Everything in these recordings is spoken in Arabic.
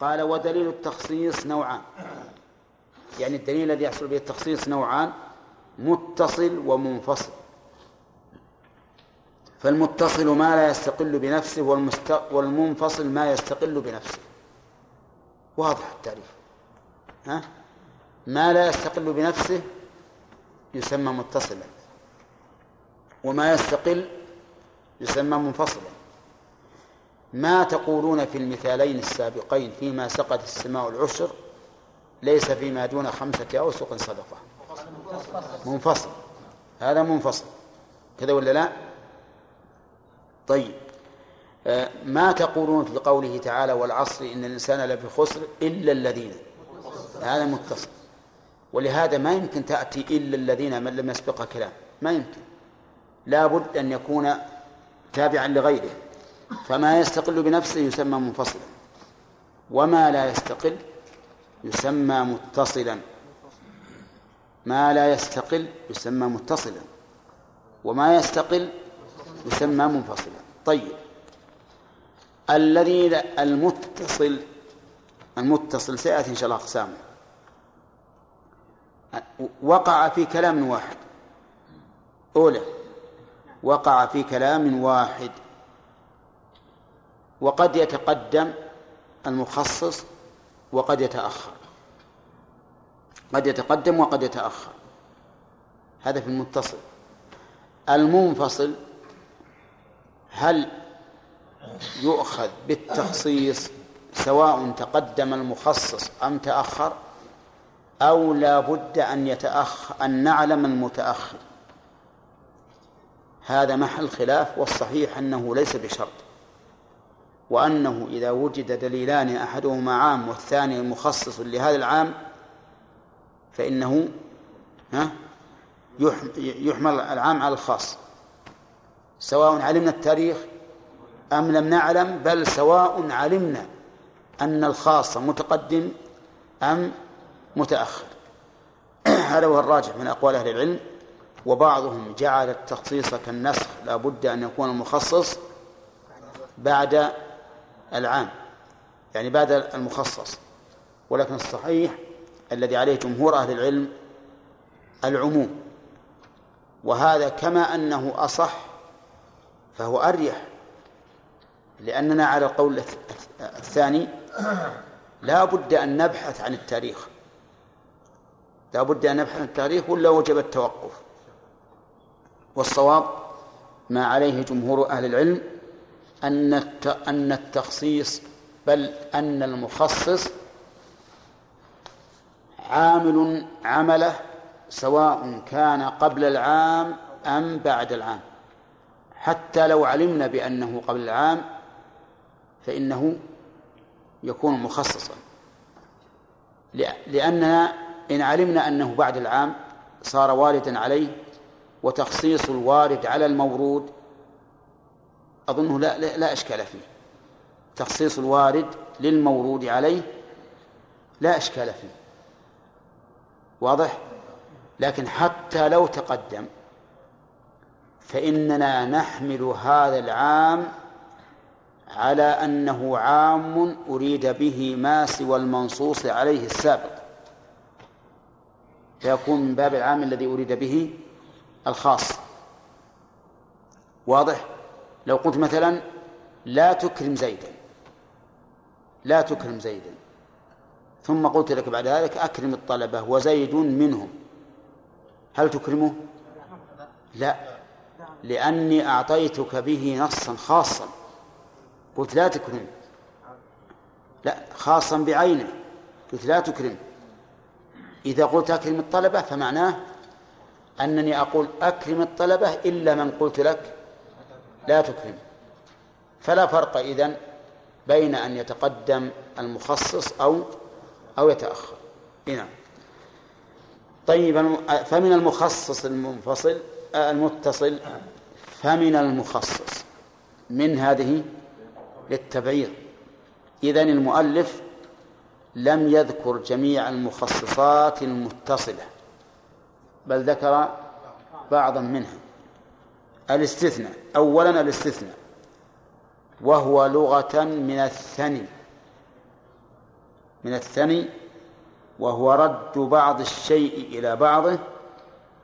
قال ودليل التخصيص نوعان. يعني الدليل الذي يحصل به التخصيص نوعان متصل ومنفصل. فالمتصل ما لا يستقل بنفسه والمنفصل ما يستقل بنفسه. واضح التعريف. ها؟ ما لا يستقل بنفسه يسمى متصلا وما يستقل يسمى منفصلا. ما تقولون في المثالين السابقين فيما سقط السماء العشر ليس فيما دون خمسة أوسق صدقة؟ منفصل. هذا منفصل. كذا ولا لا؟ طيب. آه، ما تقولون في قوله تعالى والعصر إن الإنسان لفي خسر إلا الذين؟ هذا متصل. ولهذا ما يمكن تأتي إلا الذين من لم يسبقها كلام. ما يمكن. لا بد أن يكون تابعا لغيره. فما يستقل بنفسه يسمى منفصلا. وما لا يستقل يسمى متصلا. ما لا يستقل يسمى متصلا. وما يستقل يسمى منفصلا. طيب. الذي المتصل المتصل سيأتي إن شاء الله أقسامه وقع في كلام واحد. أولى. وقع في كلام واحد. وقد يتقدم المخصص وقد يتأخر. قد يتقدم وقد يتأخر. هذا في المتصل. المنفصل هل يؤخذ بالتخصيص سواء تقدم المخصص أم تأخر؟ أو لا بد أن يتأخر أن نعلم المتأخر. هذا محل خلاف والصحيح أنه ليس بشرط. وأنه إذا وجد دليلان أحدهما عام والثاني مخصص لهذا العام فإنه يحمل العام على الخاص. سواء علمنا التاريخ أم لم نعلم بل سواء علمنا أن الخاص متقدم أم متأخر. هذا هو الراجح من أقوال أهل العلم وبعضهم جعل التخصيص كالنسخ لا بد أن يكون المخصص بعد العام يعني بعد المخصص. ولكن الصحيح الذي عليه جمهور أهل العلم العموم. وهذا كما أنه أصح فهو أريح لأننا على القول الثاني لا بد أن نبحث عن التاريخ. لا بد أن نبحث عن التاريخ ولا وجب التوقف. والصواب ما عليه جمهور أهل العلم أن أن التخصيص بل أن المخصص عامل عمله سواء كان قبل العام أم بعد العام. حتى لو علمنا بأنه قبل العام فإنه يكون مخصصا. لأننا إن علمنا أنه بعد العام صار واردا عليه وتخصيص الوارد على المورود أظنه لا, لا, لا إشكال فيه. تخصيص الوارد للمورود عليه لا إشكال فيه. واضح؟ لكن حتى لو تقدم فإننا نحمل هذا العام على أنه عام أريد به ما سوى المنصوص عليه السابق. فيكون من باب العام الذي أريد به الخاص. واضح؟ لو قلت مثلا لا تكرم زيدا لا تكرم زيدا. ثم قلت لك بعد ذلك أكرم الطلبة وزيد منهم. هل تكرمه؟ لا لأني أعطيتك به نصا خاصا. قلت لا تكرم. لا خاصا بعينه. قلت لا تكرم. إذا قلت أكرم الطلبة فمعناه أنني أقول أكرم الطلبة إلا من قلت لك لا تكرم. فلا فرق إذن بين أن يتقدم المخصص أو أو يتأخر. نعم طيب فمن المخصص المنفصل المتصل فمن المخصص من هذه للتبعيض. إذن المؤلف لم يذكر جميع المخصصات المتصلة بل ذكر بعضا منها. الاستثناء أولا الاستثناء. وهو لغة من الثني. من الثني وهو رد بعض الشيء إلى بعضه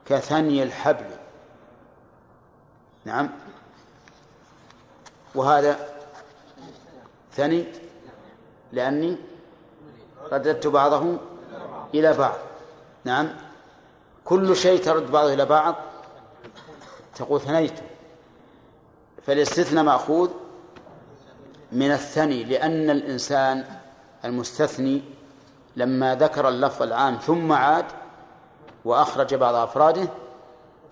كثني الحبل. نعم. وهذا ثني لأني رددت بعضه إلى بعض. نعم. كل شيء ترد بعضه إلى بعض تقول ثنيت فالاستثناء مأخوذ من الثني لأن الإنسان المستثني لما ذكر اللفظ العام ثم عاد وأخرج بعض أفراده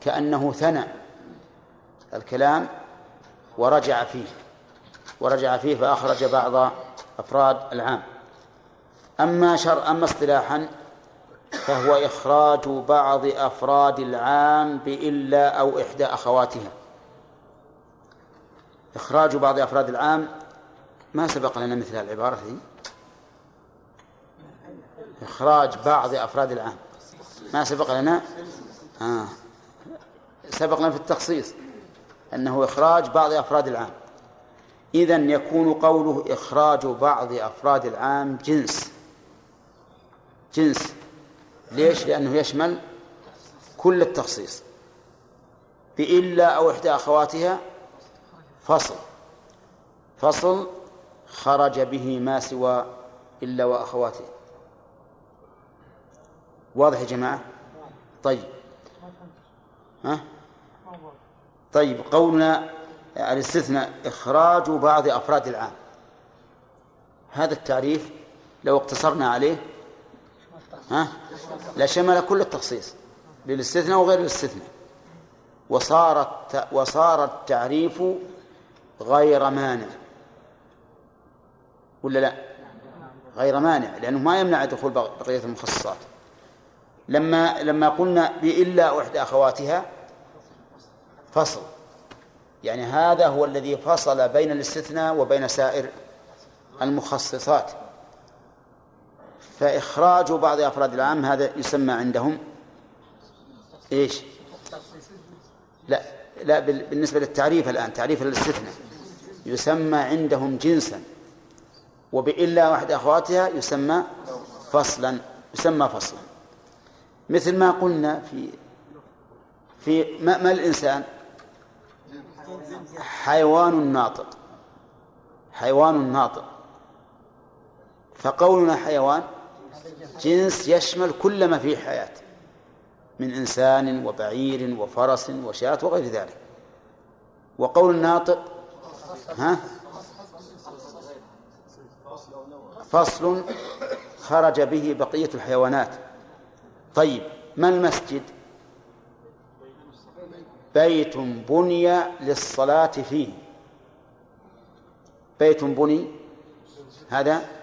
كأنه ثنى الكلام ورجع فيه ورجع فيه فأخرج بعض أفراد العام. أما شر أما اصطلاحا فهو إخراج بعض أفراد العام بإلا أو إحدى أخواتها إخراج بعض أفراد العام ما سبق لنا مثل العبارة دي إخراج بعض أفراد العام. ما سبق لنا؟ آه. سبق لنا في التخصيص أنه إخراج بعض أفراد العام. إذا يكون قوله إخراج بعض أفراد العام جنس. جنس. ليش؟ لأنه يشمل كل التخصيص. بإلا أو إحدى أخواتها فصل. فصل خرج به ما سوى إلا وأخواته. واضح يا جماعة؟ طيب. ها؟ طيب قولنا الاستثناء إخراج بعض أفراد العام. هذا التعريف لو اقتصرنا عليه ها؟ لشمل كل التخصيص. للاستثناء وغير الاستثناء. وصار وصار التعريف غير مانع. ولا لا؟ غير مانع لأنه ما يمنع دخول بقية المخصصات. لما لما قلنا بإلا إحدى أخواتها فصل. يعني هذا هو الذي فصل بين الاستثناء وبين سائر المخصصات. فإخراج بعض أفراد العام هذا يسمى عندهم إيش؟ لا لا بالنسبة للتعريف الآن تعريف الاستثناء. يسمى عندهم جنسا وبإلا واحد أخواتها يسمى فصلا يسمى فصلا. مثل ما قلنا في في ما, ما الإنسان؟ حيوان ناطق حيوان ناطق. فقولنا حيوان جنس يشمل كل ما فيه حياة من إنسان وبعير وفرس وشاة وغير ذلك. وقول الناطق ها؟ فصل خرج به بقية الحيوانات. طيب ما المسجد؟ بيت بني للصلاة فيه. بيت بني هذا؟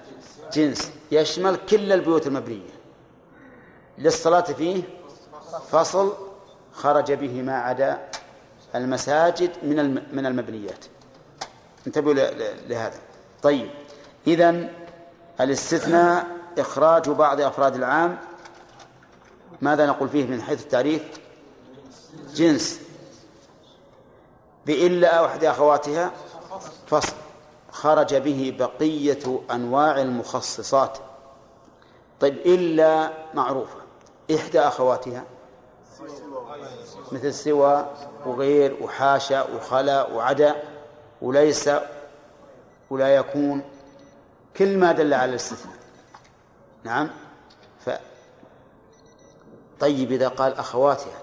جنس يشمل كل البيوت المبنية. للصلاة فيه فصل خرج به ما عدا المساجد من من المبنيات. انتبهوا لهذا. طيب إذا الاستثناء إخراج بعض أفراد العام. ماذا نقول فيه من حيث التعريف؟ جنس. بإلا أو إحدى أخواتها فصل. خرج به بقية أنواع المخصصات. طيب إلا معروفة. إحدى أخواتها. مثل سوى وغير وحاشا وخلا وعدا وليس ولا يكون. كل ما دل على الاستثناء. نعم. ف طيب إذا قال أخواتها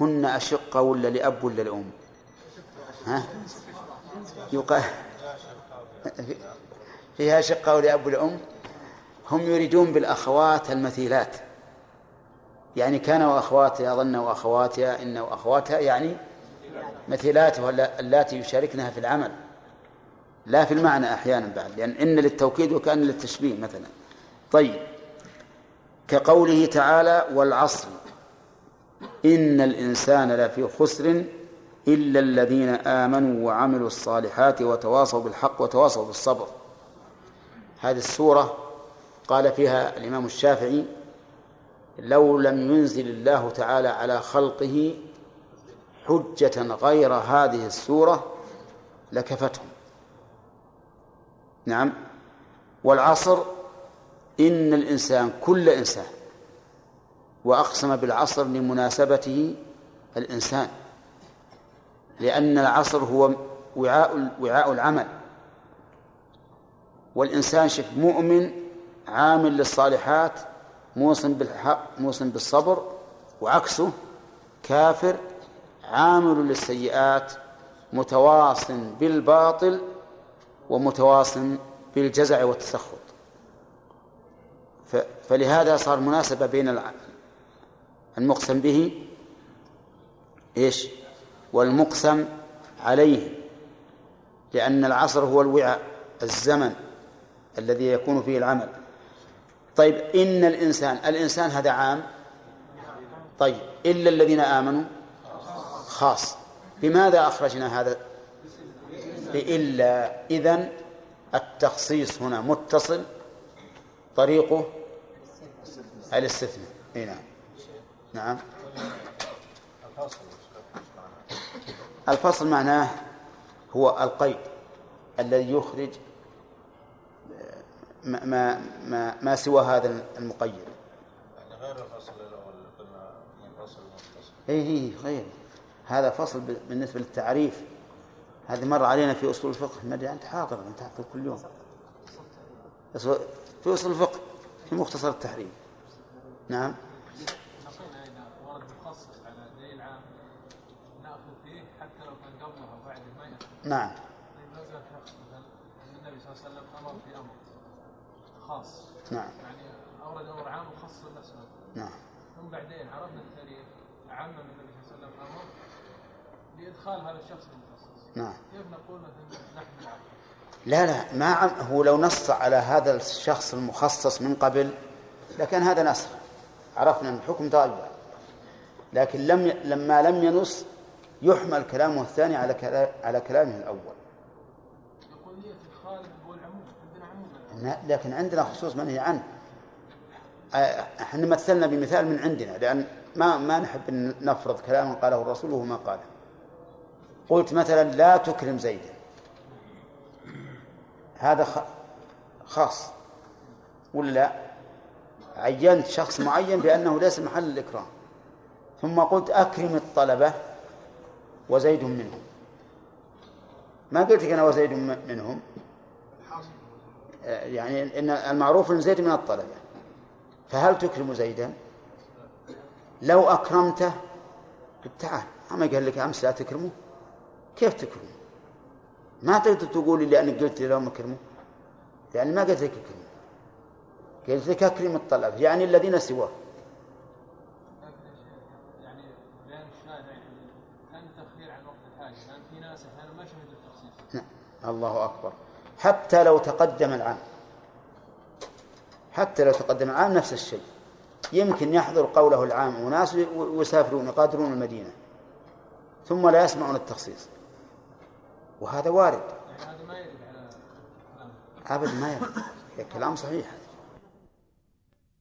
هن أشقة ولا لأب ولا لأم؟ ها؟ يقال فيها شقة لأب ولأم هم يريدون بالأخوات المثيلات. يعني كان وأخواتها ظن وأخواتها إن وأخواتها يعني مثيلاتها اللاتي يشاركنها في العمل. لا في المعنى أحيانا بعد لأن إن للتوكيد وكأن للتشبيه مثلا. طيب كقوله تعالى والعصر إن الإنسان لفي خسر إلا الذين آمنوا وعملوا الصالحات وتواصوا بالحق وتواصوا بالصبر. هذه السورة قال فيها الإمام الشافعي لو لم ينزل الله تعالى على خلقه حجة غير هذه السورة لكفتهم. نعم. والعصر إن الإنسان كل إنسان وأقسم بالعصر لمناسبته الإنسان. لأن العصر هو وعاء وعاء العمل. والإنسان شف مؤمن عامل للصالحات موصن بالحق موصن بالصبر وعكسه كافر عامل للسيئات متواص بالباطل ومتواص بالجزع والتسخط. فلهذا صار مناسبة بين المقسم به إيش؟ والمقسم عليه لأن العصر هو الوعاء الزمن الذي يكون فيه العمل. طيب إن الإنسان الإنسان هذا عام؟ طيب إلا الذين آمنوا؟ خاص. بماذا أخرجنا هذا؟ بإلا إذن التخصيص هنا متصل طريقه الاستثناء. اي نعم. نعم. الفصل معناه هو القيد الذي يخرج ما ما ما, ما سوى هذا المقيد. يعني غير الفصل الأول قلنا منفصل ومتصل اي اي غير. هذا فصل بالنسبة للتعريف. هذه مر علينا في أصول الفقه. ما أدري أنت حاضر أنت حاضر كل يوم. في أصول الفقه في مختصر التحريم. نعم. نعم. النبي صلى الله عليه وسلم أمر في أمر خاص نعم. يعني اورد أمر عام وخص الناس نعم. ثم بعدين عرفنا التاريخ عم من النبي صلى الله عليه وسلم أمر لادخال هذا الشخص المخصص نعم. كيف نقول مثلا نحن لا لا ما هو لو نص على هذا الشخص المخصص من قبل لكان هذا نسخ عرفنا إن الحكم ضايع لكن لم لما لم ينص يحمل كلامه الثاني على على كلامه الأول. لكن عندنا خصوص منهي عنه إحنا مثلنا بمثال من عندنا لأن ما ما نحب أن نفرض كلاما قاله الرسول وهو ما قاله. قلت مثلا لا تكرم زيدا هذا خاص. ولا عينت شخص معين بأنه ليس محل الإكرام. ثم قلت أكرم الطلبة. وزيد منهم. ما قلت لك أنا وزيد منهم؟ يعني إن المعروف أن زيد من الطلبة. فهل تكرم زيدا؟ لو أكرمته قلت تعال ما قال لك أمس لا تكرمه؟ كيف تكرمه؟ ما تقدر تقول لي لأنك قلت لي لو مكرمه يعني ما قلت لك أكرمه. قلت لك أكرم الطلبة يعني الذين سواه الله أكبر. حتى لو تقدم العام. حتى لو تقدم العام نفس الشيء. يمكن يحضر قوله العام وناس ويسافرون يقادرون المدينة. ثم لا يسمعون التخصيص. وهذا وارد. أبدا ما يرد. كلام صحيح.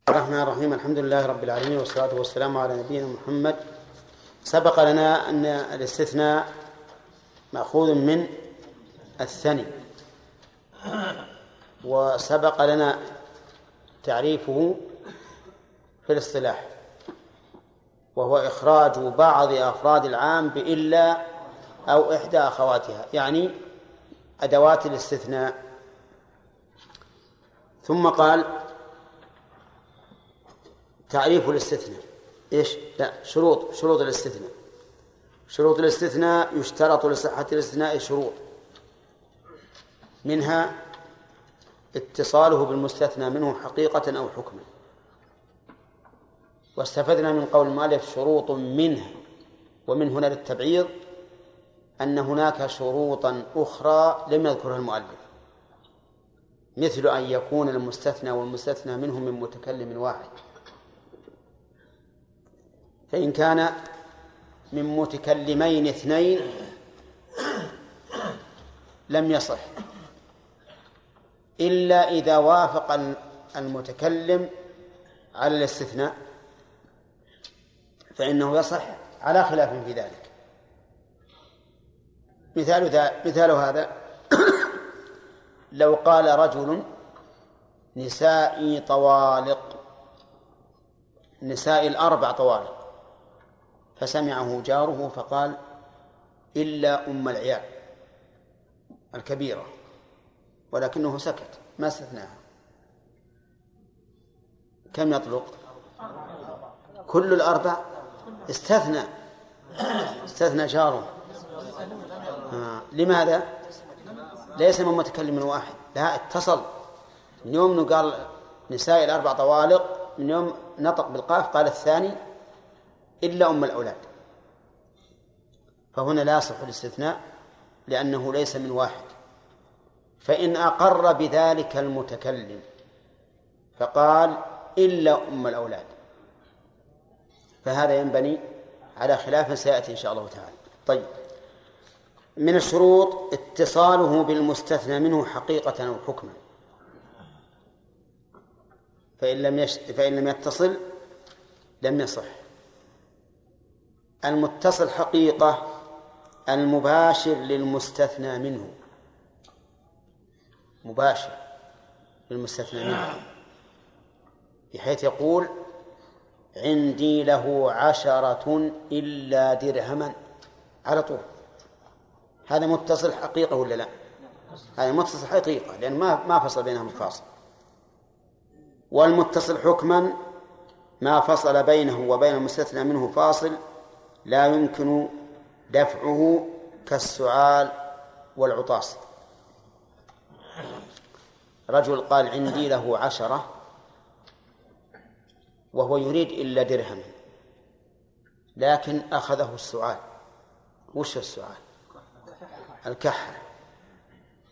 الرحمن الرحيم. الحمد لله رب العالمين والصلاة والسلام على نبينا محمد. سبق لنا أن الاستثناء مأخوذ من الثني وسبق لنا تعريفه في الاصطلاح وهو إخراج بعض أفراد العام بإلا أو إحدى أخواتها يعني أدوات الاستثناء. ثم قال تعريف الاستثناء. إيش؟ لا شروط شروط الاستثناء. شروط الاستثناء يشترط لصحة الاستثناء شروط. منها اتصاله بالمستثنى منه حقيقة أو حكما. واستفدنا من قول المؤلف شروط منه ومن هنا للتبعيض أن هناك شروطا أخرى لم يذكرها المؤلف مثل أن يكون المستثنى والمستثنى منه من متكلم واحد. فإن كان من متكلمين اثنين لم يصح. إلا إذا وافق المتكلم على الاستثناء فإنه يصح على خلاف في ذلك. مثال مثال هذا لو قال رجل نسائي طوالق نساء الأربع طوالق فسمعه جاره فقال إلا أم العيال الكبيرة. ولكنه سكت. ما استثناها. كم يطلق؟ كل الأربع؟ استثنى. استثنى جاره آه. لماذا؟ ليس من متكلم واحد. لا اتصل. من يوم قال نساء الأربع طوالق من يوم نطق بالقاف قال الثاني إلا أم الأولاد. فهنا لا يصح الاستثناء لأنه ليس من واحد. فإن أقر بذلك المتكلم فقال إلا أم الأولاد. فهذا ينبني على خلاف سيأتي إن شاء الله تعالى. طيب. من الشروط اتصاله بالمستثنى منه حقيقة أو حكما. فإن لم يش... فإن لم يتصل لم يصح. المتصل حقيقة المباشر للمستثنى منه. مباشر للمستثنى منه بحيث يقول عندي له عشرة إلا درهما على طول. هذا متصل حقيقة ولا لا؟ هذا متصل حقيقة لأن ما ما فصل بينهم الفاصل. والمتصل حكما ما فصل بينه وبين المستثنى منه فاصل لا يمكن دفعه كالسعال والعطاس. رجل قال عندي له عشرة وهو يريد إلا درهم لكن أخذه السعال وش السعال الكحة.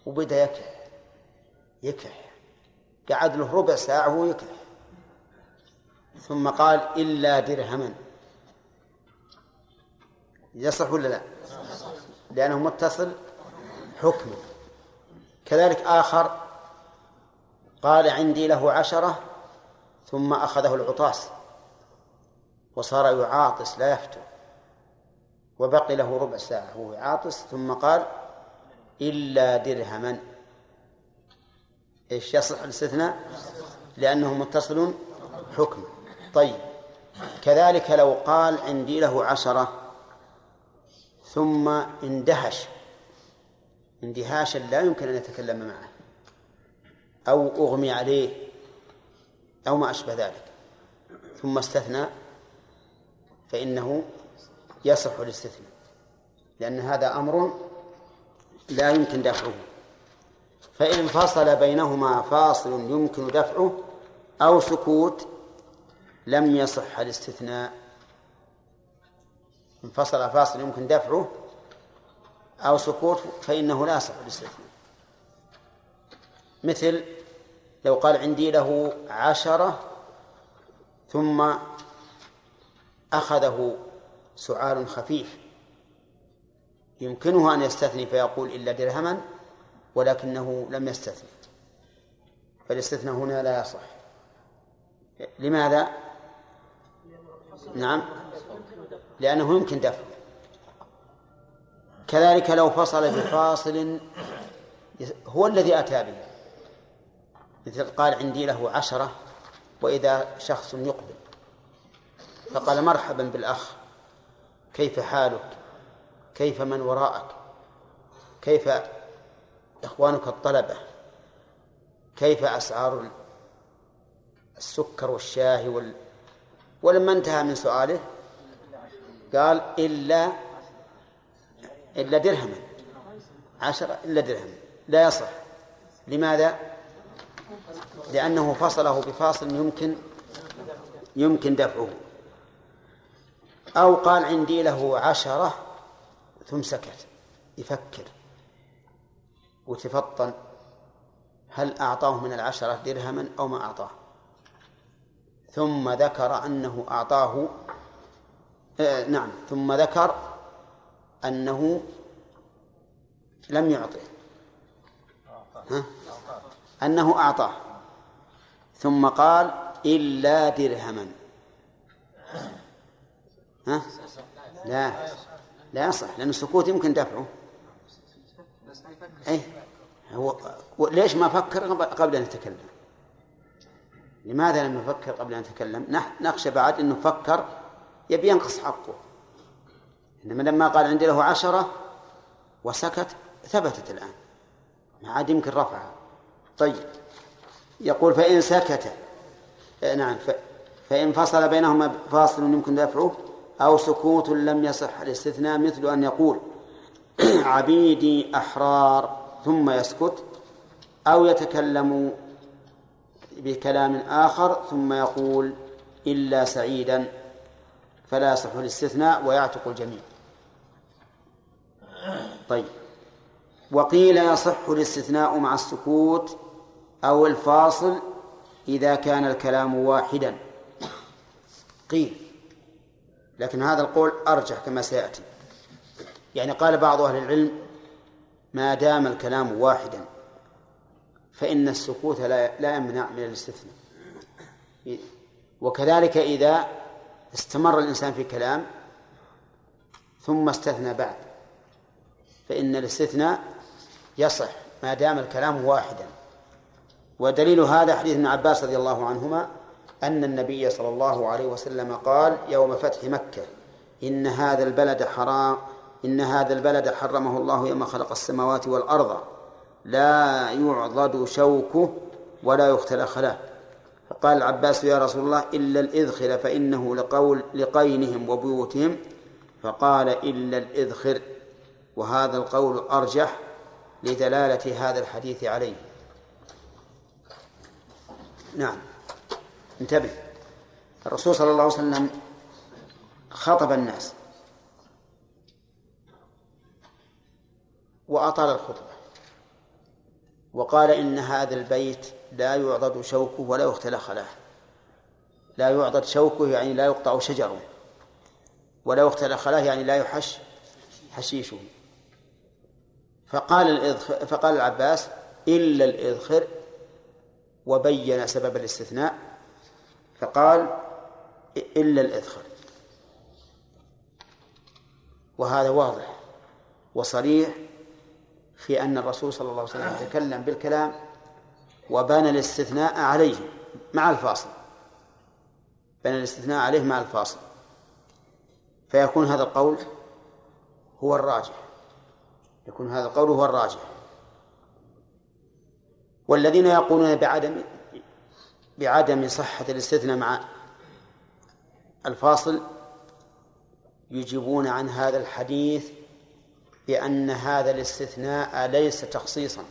وبدأ يكح يكح. قعد له ربع ساعة وهو يكح. ثم قال إلا درهما. يصح ولا لا؟ لأنه متصل حكم كذلك آخر قال عندي له عشرة ثم أخذه العطاس وصار يعاطس لا يفتر وبقي له ربع ساعة وهو يعاطس ثم قال إلا درهما. إيش يصح الاستثناء؟ لأنه متصل حكم. طيب كذلك لو قال عندي له عشرة ثم اندهش اندهاشا لا يمكن أن يتكلم معه. أو أغمي عليه أو ما أشبه ذلك. ثم استثنى فإنه يصح الاستثناء لأن هذا أمر لا يمكن دفعه. فإن فصل بينهما فاصل يمكن دفعه أو سكوت لم يصح الاستثناء. انفصل فاصل يمكن دفعه أو سكوت فإنه لا يصح الاستثناء. مثل لو قال عندي له عشرة ثم أخذه سعال خفيف يمكنه أن يستثني فيقول إلا درهما ولكنه لم يستثني فالاستثناء هنا لا يصح. لماذا؟ نعم لأنه يمكن دفعه كذلك لو فصل بفاصل هو الذي أتى به. مثل قال عندي له عشرة وإذا شخص يقبل. فقال مرحبا بالأخ كيف حالك؟ كيف من وراءك؟ كيف إخوانك الطلبة؟ كيف أسعار السكر والشاي وال... ولما انتهى من سؤاله قال إلا إلا درهما. عشرة إلا درهم. لا يصح. لماذا؟ لأنه فصله بفاصل يمكن يمكن دفعه. أو قال عندي له عشرة ثم سكت. يفكر وتفطن. هل أعطاه من العشرة درهما أو ما أعطاه؟ ثم ذكر أنه أعطاه آه نعم ثم ذكر أنه لم يعطه. ها؟ أنه أعطاه. ثم قال إلا درهما. ها؟ لا. لا يصح لأن السكوت يمكن دفعه. أي هو ليش ما فكر قبل أن يتكلم؟ لماذا لم يفكر قبل أن يتكلم؟ نخشى بعد أنه فكر يبي ينقص حقه. إنما لما قال عندي له عشرة وسكت ثبتت الآن. ما عاد يمكن رفعها طيب. يقول فإن سكت. نعم فإن فصل بينهما فاصل يمكن دفعه أو سكوت لم يصح الاستثناء مثل أن يقول عبيدي أحرار ثم يسكت أو يتكلم بكلام آخر ثم يقول إلا سعيدا فلا يصح الاستثناء ويعتق الجميع. طيب. وقيل يصح الاستثناء مع السكوت أو الفاصل إذا كان الكلام واحدا. قيل. لكن هذا القول أرجح كما سيأتي. يعني قال بعض أهل العلم ما دام الكلام واحدا فإن السكوت لا لا يمنع من الاستثناء. وكذلك إذا استمر الإنسان في كلام ثم استثنى بعد فإن الاستثناء يصح ما دام الكلام واحدا. ودليل هذا حديث ابن عباس رضي الله عنهما أن النبي صلى الله عليه وسلم قال يوم فتح مكة إن هذا البلد حرام إن هذا البلد حرمه الله يوم خلق السماوات والأرض. لا يعضد شوكه ولا يختل خلاه. فقال العباس يا رسول الله إلا الإذخر فإنه لقول لقينهم وبيوتهم. فقال إلا الإذخر وهذا القول أرجح لدلالة هذا الحديث عليه. نعم. انتبه. الرسول صلى الله عليه وسلم خطب الناس. وأطال الخطبة. وقال إن هذا البيت لا يعضد شوكه ولا يختلى خلاه لا يعضد شوكه يعني لا يقطع شجره. ولا يختلى خلاه يعني لا يحش حشيشه. فقال الإذخر فقال العباس إلا الإذخر وبين سبب الاستثناء فقال إلا الإذخر. وهذا واضح وصريح في أن الرسول صلى الله عليه وسلم تكلم بالكلام وبنى الاستثناء عليه مع الفاصل. بنى الاستثناء عليه مع الفاصل. فيكون هذا القول هو الراجح. يكون هذا القول هو الراجح. والذين يقولون بعدم بعدم صحة الاستثناء مع الفاصل يجيبون عن هذا الحديث بأن هذا الاستثناء ليس تخصيصا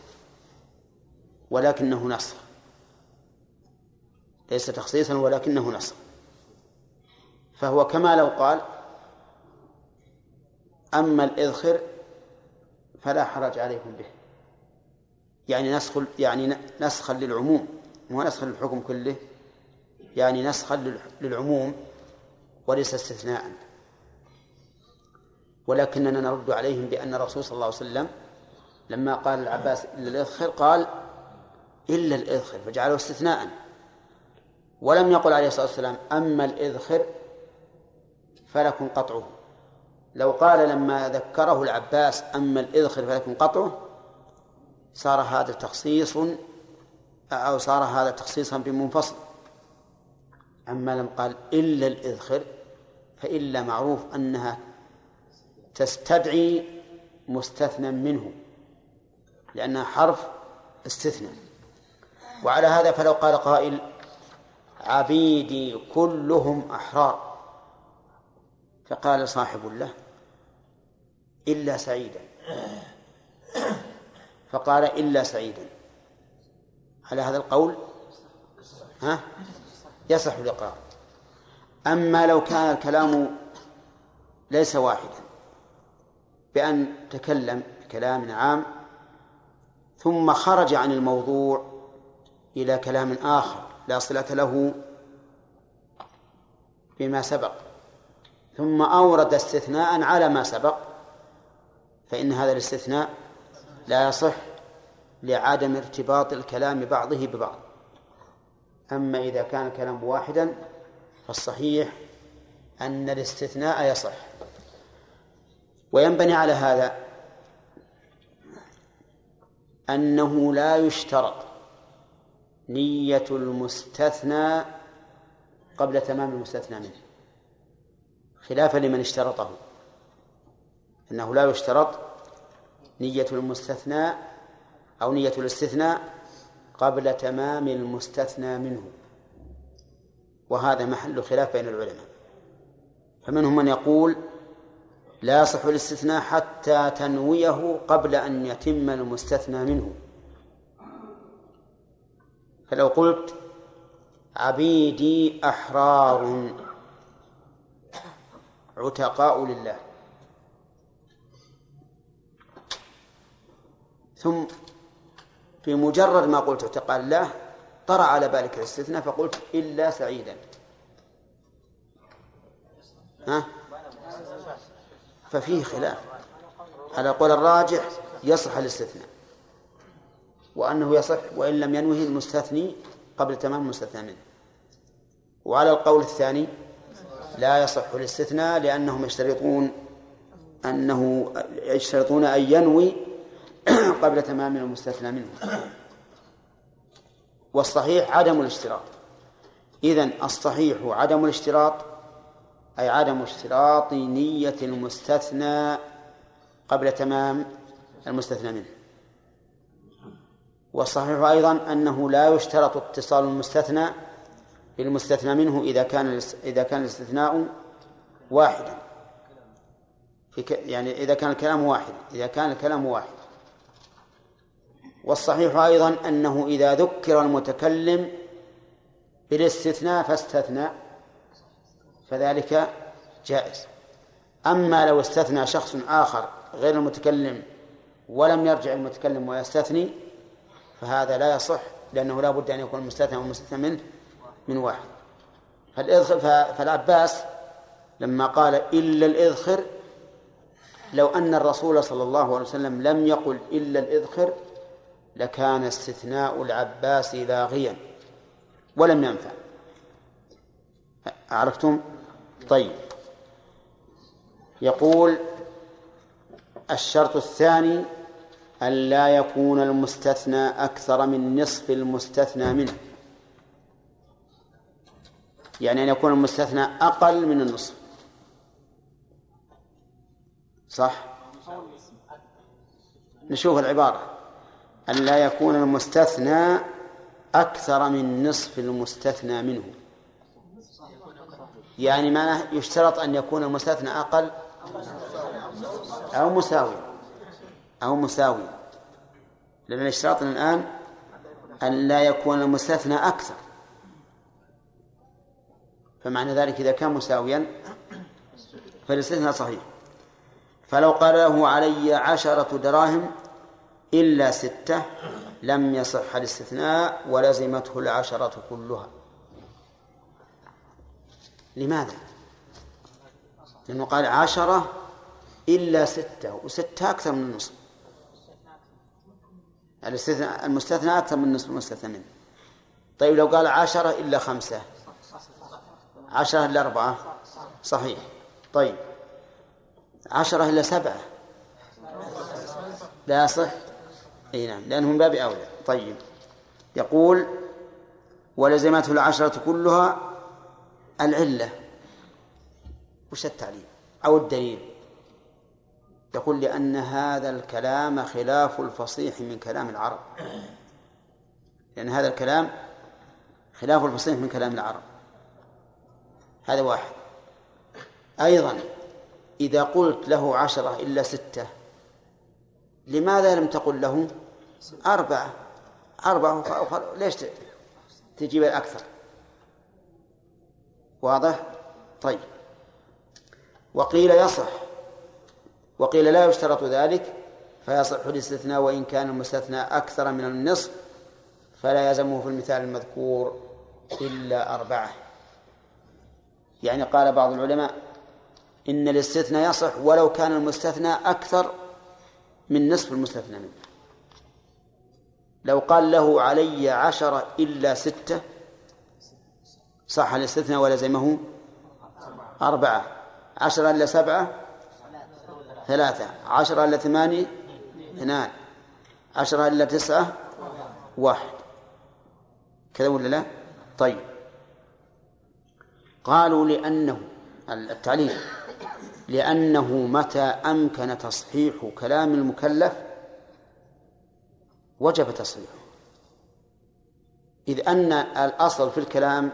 ولكنه نسخ ليس تخصيصا ولكنه نسخ فهو كما لو قال أما الإذخر فلا حرج عليكم به. يعني نسخ يعني نسخا للعموم مو نسخا للحكم كله يعني نسخا للعموم وليس استثناء. ولكننا نرد عليهم بأن الرسول صلى الله عليه وسلم لما قال العباس إلا الإذخر قال إلا الإذخر فجعله استثناء. ولم يقل عليه الصلاة والسلام أما الإذخر فلكم قطعه. لو قال لما ذكره العباس أما الإذخر فلكم قطعه صار هذا تخصيص أو صار هذا تخصيصا بمنفصل. أما لم قال إلا الإذخر فإلا معروف أنها تستدعي مستثنى منه لأنها حرف استثناء. وعلى هذا فلو قال قائل عبيدي كلهم أحرار فقال صاحب له إلا سعيدا. فقال إلا سعيدا. على هذا القول؟ ها؟ يصح الإقرار أما لو كان الكلام ليس واحدا بأن تكلم بكلام عام ثم خرج عن الموضوع إلى كلام آخر لا صلة له بما سبق ثم أورد استثناء على ما سبق فإن هذا الاستثناء لا يصح لعدم ارتباط الكلام بعضه ببعض. أما إذا كان الكلام واحدا فالصحيح أن الاستثناء يصح. وينبني على هذا أنه لا يشترط نية المستثنى قبل تمام المستثنى منه خلافا لمن اشترطه. أنه لا يشترط نية المستثنى أو نية الاستثناء قبل تمام المستثنى منه. وهذا محل خلاف بين العلماء. فمنهم من يقول لا يصح الاستثناء حتى تنويه قبل أن يتم المستثنى منه. فلو قلت عبيدي أحرار عتقاء لله. ثم في مجرد ما قلت عتقاء لله طرأ على بالك الاستثناء فقلت إلا سعيدا. ها؟ ففيه خلاف. على قول الراجح يصح الاستثناء. وأنه يصح وإن لم ينوه المستثني قبل تمام المستثنى منه. وعلى القول الثاني لا يصح الاستثناء لأنهم يشترطون أنه يشترطون أن ينوي قبل تمام المستثنى منه. والصحيح عدم الاشتراط. إذن الصحيح عدم الاشتراط أي عدم اشتراط نية المستثنى قبل تمام المستثنى منه. والصحيح أيضا أنه لا يشترط اتصال المستثنى بالمستثنى منه إذا كان إذا كان الاستثناء واحدا. يعني إذا كان الكلام واحد إذا كان الكلام واحد والصحيح أيضا أنه إذا ذكر المتكلم بالاستثناء فاستثنى فذلك جائز. أما لو استثنى شخص آخر غير المتكلم ولم يرجع المتكلم ويستثني فهذا لا يصح لأنه لا بد أن يكون المستثنى والمستثنى منه من واحد. فالإذخر فالعباس لما قال إلا الإذخر لو أن الرسول صلى الله عليه وسلم لم يقل إلا الإذخر لكان استثناء العباس لاغيا ولم ينفع. عرفتم؟ طيب. يقول الشرط الثاني أن لا يكون المستثنى أكثر من نصف المستثنى منه. يعني أن يكون المستثنى أقل من النصف. صح؟ نشوف العبارة. أن لا يكون المستثنى أكثر من نصف المستثنى منه. يعني معناه يشترط أن يكون المستثنى أقل أو مساوي أو مساوي. لأن اشتراطنا الآن أن لا يكون المستثنى أكثر. فمعنى ذلك إذا كان مساويا فالاستثناء صحيح. فلو قال له علي عشرة دراهم إلا ستة لم يصح الاستثناء ولزمته العشرة كلها. لماذا؟ لأنه قال عشرة إلا ستة وستة أكثر من النصف. الاستثناء المستثنى أكثر من النصف المستثنى طيب لو قال عشرة إلا خمسة عشرة إلا أربعة صحيح. طيب عشرة إلا سبعة. لا يصح. أي نعم لأنه من باب أولى. طيب. يقول ولزمته العشرة كلها العلة. وش التعليل؟ أو الدليل؟ يقول لأن هذا الكلام خلاف الفصيح من كلام العرب. لأن هذا الكلام خلاف الفصيح من كلام العرب. هذا واحد. أيضا إذا قلت له عشرة إلا ستة لماذا لم تقل له؟ أربعة. أربعة ليش تجيب الأكثر؟ واضح؟ طيب. وقيل يصح. وقيل لا يشترط ذلك فيصح الاستثناء وإن كان المستثنى أكثر من النصف فلا يلزمه في المثال المذكور إلا أربعة. يعني قال بعض العلماء إن الاستثناء يصح ولو كان المستثنى أكثر من نصف المستثنى منه. لو قال له علي عشرة إلا ستة صح الاستثناء ولزمه أربعة. عشرة إلا سبعة؟ ثلاثة. عشرة إلا ثمانية؟ اثنان. عشرة إلا تسعة؟ واحد. كذا ولا لا؟ طيب. قالوا لأنه التعليل لأنه متى أمكن تصحيح كلام المكلف؟ وجب تصحيحه إذ أن الأصل في الكلام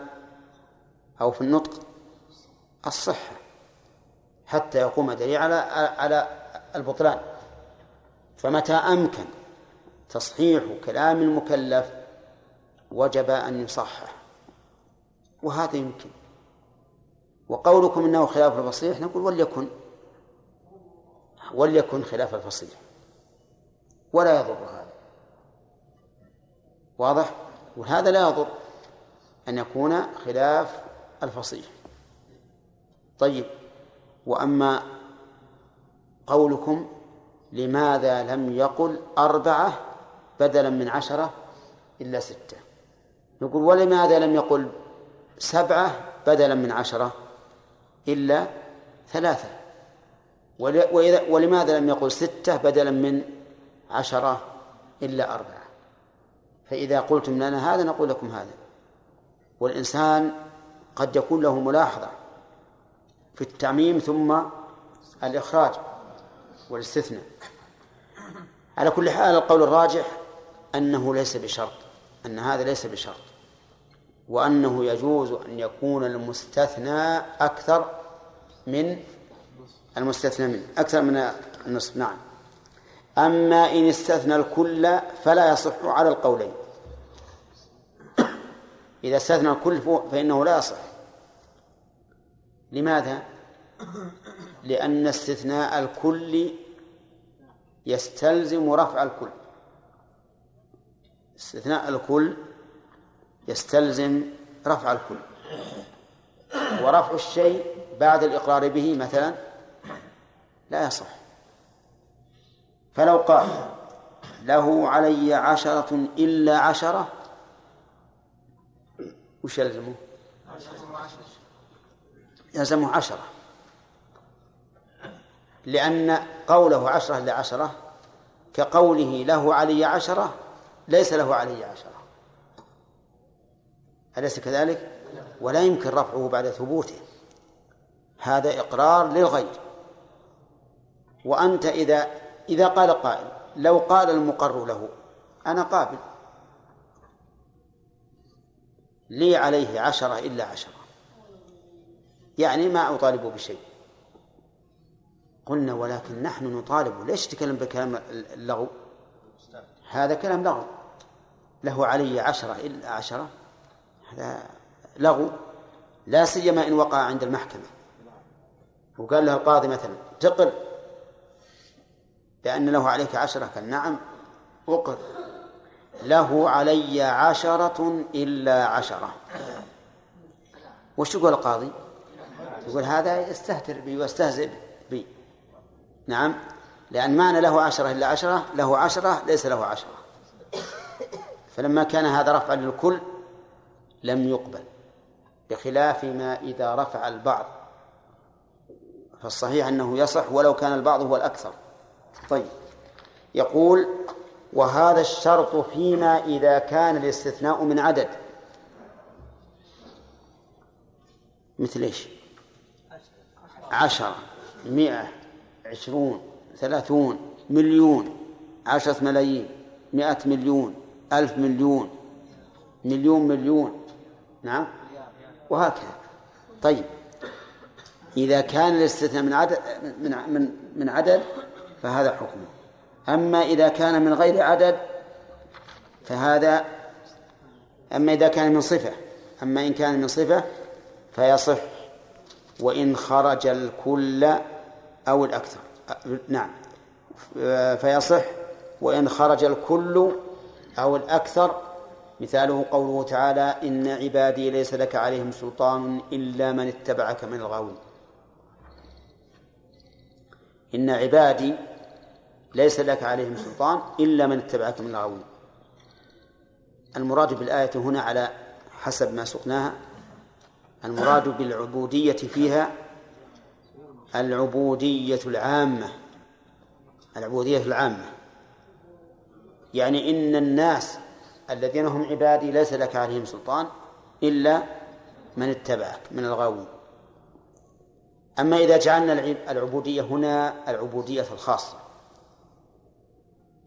أو في النطق الصحة حتى يقوم دليل على على البطلان. فمتى أمكن تصحيح كلام المكلف وجب أن يصحح. وهذا يمكن. وقولكم إنه خلاف الفصيح نقول وليكن وليكن خلاف الفصيح. ولا يضر هذا واضح؟ وهذا لا يضر أن يكون خلاف الفصيح. طيب وأما قولكم لماذا لم يقل أربعة بدلا من عشرة إلا ستة؟ نقول ولماذا لم يقل سبعة بدلا من عشرة إلا ثلاثة؟ ولماذا لم يقل ستة بدلا من عشرة إلا أربعة؟ فإذا قلتم لنا هذا نقول لكم هذا. والإنسان قد يكون له ملاحظة في التعميم ثم الإخراج والاستثناء. على كل حال القول الراجح أنه ليس بشرط أن هذا ليس بشرط وأنه يجوز أن يكون المستثنى أكثر من المستثنى منه. أكثر من النصف نعم. أما إن استثنى الكل فلا يصح على القولين. إذا استثنى الكل فإنه لا يصح. لماذا؟ لأن استثناء الكل يستلزم رفع الكل. استثناء الكل يستلزم رفع الكل. ورفع الشيء بعد الإقرار به مثلا لا يصح. فلو قال له علي عشرة إلا عشرة وش يلزمه؟ يلزمه عشرة لأن قوله عشرة إلا عشرة كقوله له علي عشرة ليس له علي عشرة أليس كذلك؟ ولا يمكن رفعه بعد ثبوته هذا إقرار للغير وأنت إذا إذا قال قائل لو قال المقر له أنا قابل. لي عليه عشرة إلا عشرة. يعني ما أطالب بشيء. قلنا ولكن نحن نطالب ليش تكلم بكلام اللغو؟ هذا كلام لغو. له علي عشرة إلا عشرة. هذا لغو. لا سيما إن وقع عند المحكمة. وقال له القاضي مثلا تقر بأن له عليك عشرة قال نعم أقر. له علي عشرة إلا عشرة. وش يقول القاضي؟ يقول هذا يستهتر بي ويستهزئ بي. نعم لأن معنى له عشرة إلا عشرة له عشرة ليس له عشرة. فلما كان هذا رفعا للكل لم يقبل بخلاف ما إذا رفع البعض. فالصحيح أنه يصح ولو كان البعض هو الأكثر. طيب. يقول وهذا الشرط فيما إذا كان الاستثناء من عدد. مثل إيش؟ عشرة مئة عشرون ثلاثون مليون عشرة ملايين مئة مليون ألف مليون مليون مليون. نعم. وهكذا. طيب. إذا كان الاستثناء من عدد من من من عدد فهذا حكمه. أما إذا كان من غير عدد فهذا أما إذا كان من صفة أما إن كان من صفة فيصح وإن خرج الكل أو الأكثر. نعم. فيصح وإن خرج الكل أو الأكثر. مثاله قوله تعالى إن عبادي ليس لك عليهم سلطان إلا من اتبعك من الغاوين. إن عبادي ليس لك عليهم سلطان إلا من اتبعك من الغاوين. المراد بالآية هنا على حسب ما سقناها المراد بالعبودية فيها العبودية العامة العبودية العامة. يعني إن الناس الذين هم عبادي ليس لك عليهم سلطان إلا من اتبعك من الغاوين. أما إذا جعلنا العبودية هنا العبودية الخاصة.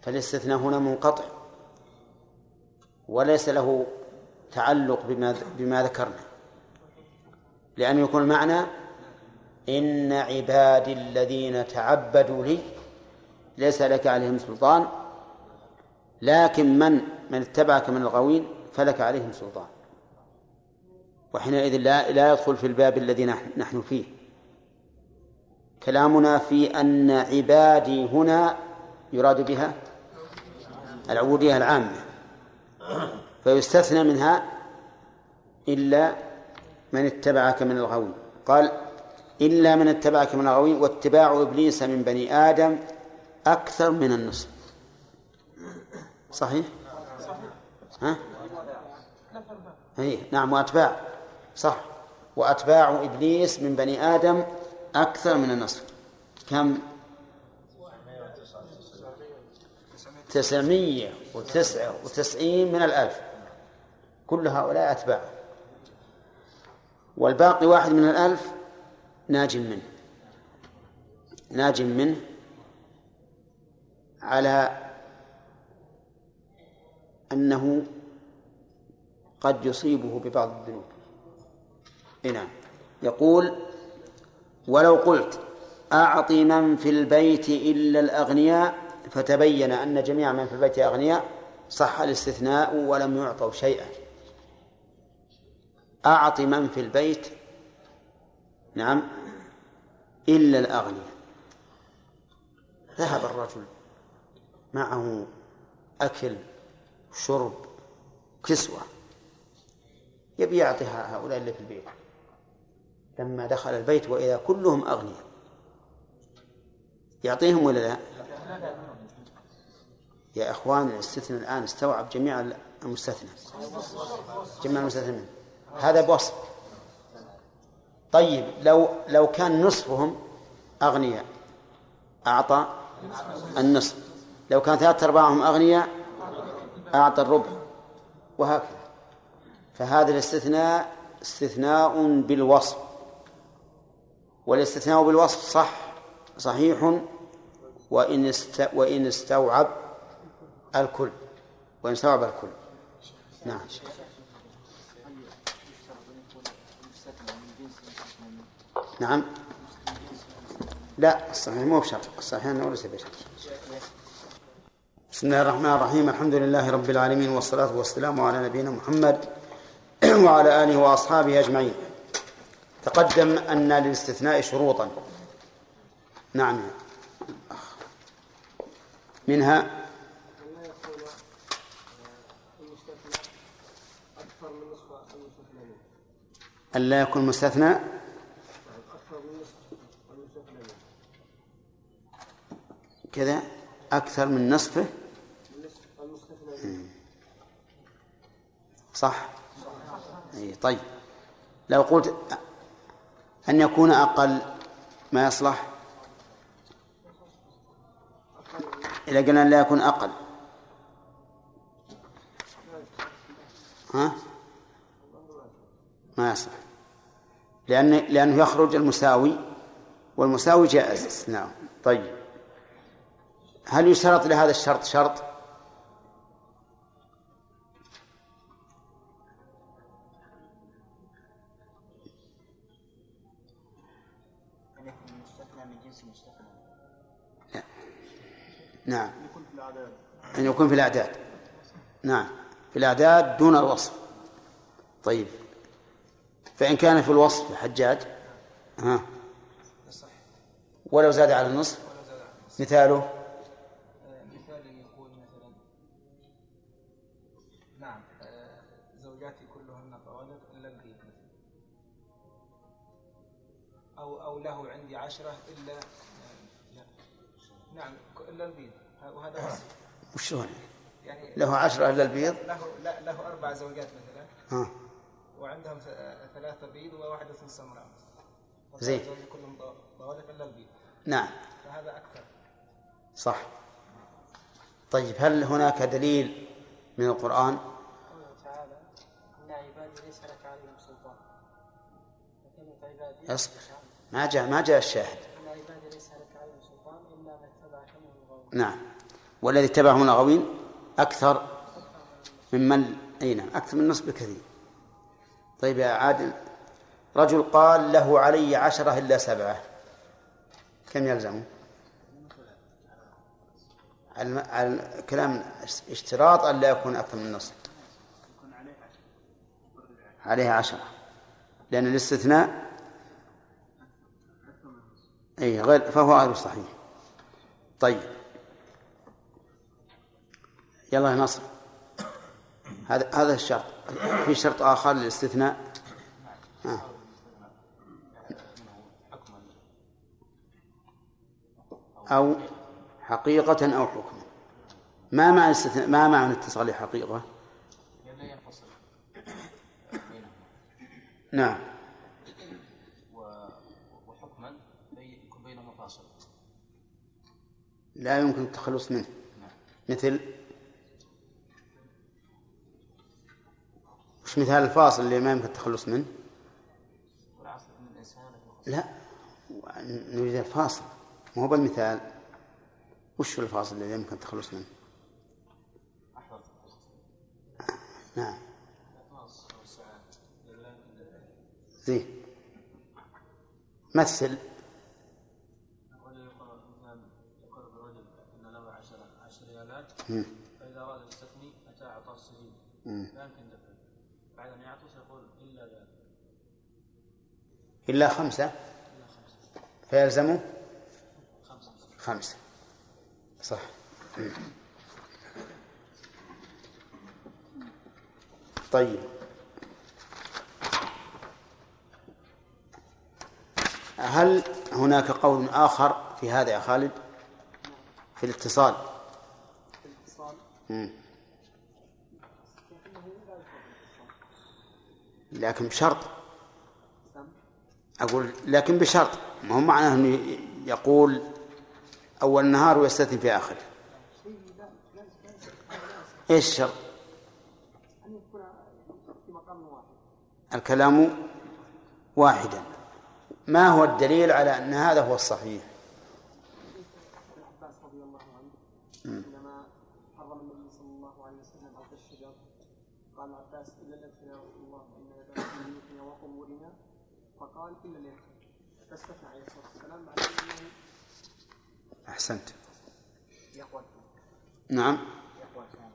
فالاستثناء هنا منقطع. وليس له تعلق بما بما ذكرنا. لأن يكون المعنى إن عبادي الذين تعبدوا لي ليس لك عليهم سلطان لكن من من اتبعك من الغاوين فلك عليهم سلطان. وحينئذ لا لا يدخل في الباب الذي نحن فيه. كلامنا في أن عبادي هنا يراد بها العبودية العامة فيستثنى منها إلا من اتبعك من الغوي قال إلا من اتبعك من الغوي واتباع إبليس من بني آدم أكثر من النصف صحيح؟ ها؟ أي نعم وأتباع صح وأتباع إبليس من بني آدم أكثر من النصف كم؟ تسعمية وتسعة وتسعين من الألف. كل هؤلاء أتباع. والباقي واحد من الألف ناج منه. ناج منه على أنه قد يصيبه ببعض الذنوب. نعم. يقول ولو قلت أعط من في البيت إلا الأغنياء فتبين أن جميع من في البيت أغنياء صح الاستثناء ولم يعطوا شيئا. أعط من في البيت نعم إلا الأغنياء. ذهب الرجل معه أكل شرب كسوة يبي يعطيها هؤلاء اللي في البيت. لما دخل البيت وإذا كلهم أغنياء يعطيهم ولا لا؟ يا إخوان الاستثناء الآن استوعب جميع المستثنى. جميع المستثنى هذا بوصف. طيب لو لو كان نصفهم أغنياء أعطى النصف. لو كان ثلاثة أرباعهم أغنياء أعطى الربع. وهكذا. فهذا الاستثناء استثناء بالوصف. والاستثناء بالوصف صح صحيح وإن است وإن استوعب الكل. وإن استوعب الكل نعم. نعم. لا الصحيح مو بشرط. الصحيح أنه ليس بشرط. بسم الله الرحمن الرحيم. الحمد لله رب العالمين والصلاة والسلام على نبينا محمد وعلى آله وأصحابه أجمعين. تقدم أن للاستثناء شروطا. نعم. منها ألا يكون مستثنى. كذا أكثر من نصفه. صح؟ أي طيب. لو قلت أن يكون أقل ما يصلح؟ إذا قلنا لا يكون أقل. ها؟ ما يصلح. لأن لأنه يخرج المساوي والمساوي جائز. استثناء طيب. هل يشترط لهذا الشرط شرط؟ نعم. أن يكون في الأعداد. نعم. في الأعداد دون الوصف. طيب. فإن كان في الوصف حجاج ها ولو زاد على النصف مثاله؟ له عندي عشرة إلا نعم إلا البيض. وهذا وصف. وشلون؟ يعني له عشرة إلا البيض؟ له له أربع زوجات مثلا. ها. وعندهم ثلاثة بيض وواحدة سمراء زين. كلهم ضوالف إلا البيض. نعم. فهذا أكثر. صح. طيب هل هناك دليل من القرآن؟ عبادي ليس لك عليهم سلطان. أصبر. ما جاء ما جاء الشاهد. إن عبادي ليس لك عليهم سلطان إلا من اتبعك من الغاوين. نعم. والذي اتبعهم الغاوين أكثر ممن أي نعم أكثر من النص بكثير طيب يا عادل رجل قال له علي عشرة إلا سبعة. كم يلزمه؟ على على كلام اشتراط أن لا يكون أكثر من نصف. عليها عشرة. لأن الاستثناء أي غير فهو غير صحيح. طيب. يلا يا نصر هذا هذا الشرط. في شرط آخر للاستثناء. آه. أو حقيقة أو حكما ما معنى الاستثناء؟ ما معنى ينفصل بينهما نعم. وحكما يكون بينهما فاصل لا يمكن التخلص منه. مثل وش مثال الفاصل اللي ما يمكن التخلص منه؟ لا. نريد الفاصل. ما هو بالمثال. وش الفاصل الذي يمكن التخلص منه؟ نعم. زين. مثل. يقال مثلا يقال الرجل ان له عشر إلا خمسة؟ فيلزمه خمسة. صح. طيب. هل هناك قول آخر في هذا يا خالد؟ في الاتصال. لكن بشرط أقول لكن بشرط. ما هو معناه أنه يقول أول النهار ويستثني في آخره إيش الشرط؟ الكلام واحدا. ما هو الدليل على أن هذا هو الصحيح ابن عباس رضي الله عنه حينما حرم النبي صلى الله عليه وسلم عقد الشجر قال العباس الا الادخل يا رسول الله فان ذلك في بيوتنا وقبورنا فقال إلا الادخل فاستثنى عليه الصلاة والسلام. بعد انه أحسنت يقوى نعم. يقوى ثاني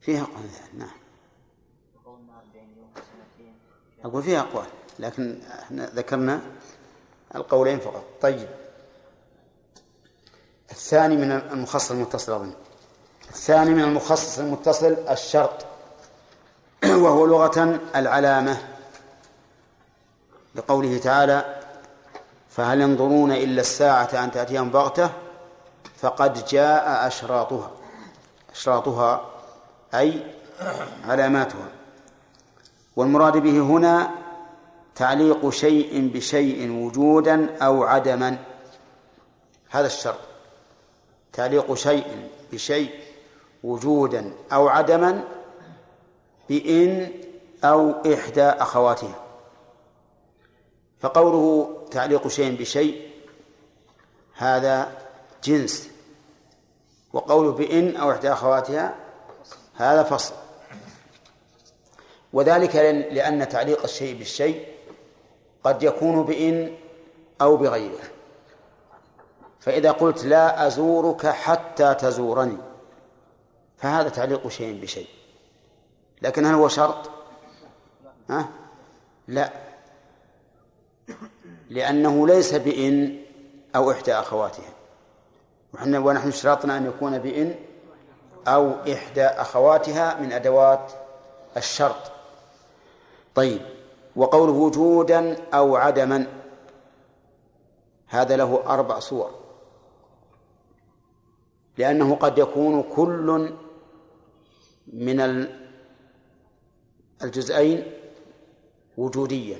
فيها أقوال ثانية، نعم. يقولنا 40 يوم سنتين أقول فيها أقوال لكن إحنا ذكرنا القولين فقط. طيب. الثاني من المخصص المتصل أظن. الثاني من المخصص المتصل الشرط وهو لغة العلامة. لقوله تعالى فهل ينظرون إلا الساعة أن تأتيهم بغتة؟ فقد جاء أشراطها. أشراطها أي علاماتها. والمراد به هنا تعليق شيء بشيء وجودا أو عدما. هذا الشرط. تعليق شيء بشيء وجودا أو عدما بإن أو إحدى أخواتها. فقوله تعليق شيء بشيء هذا جنس. وقوله بإن أو إحدى أخواتها هذا فصل. وذلك لأن- تعليق الشيء بالشيء قد يكون بإن أو بغيره. فإذا قلت لا أزورك حتى تزورني فهذا تعليق شيء بشيء. لكن هل هو شرط؟ ها؟ لا. لأنه ليس بإن أو إحدى أخواتها وحنا ونحن اشترطنا أن يكون بإن أو إحدى أخواتها من أدوات الشرط. طيب وقوله وجودا أو عدما هذا له أربع صور. لأنه قد يكون كل من ال- الجزئين وجوديا.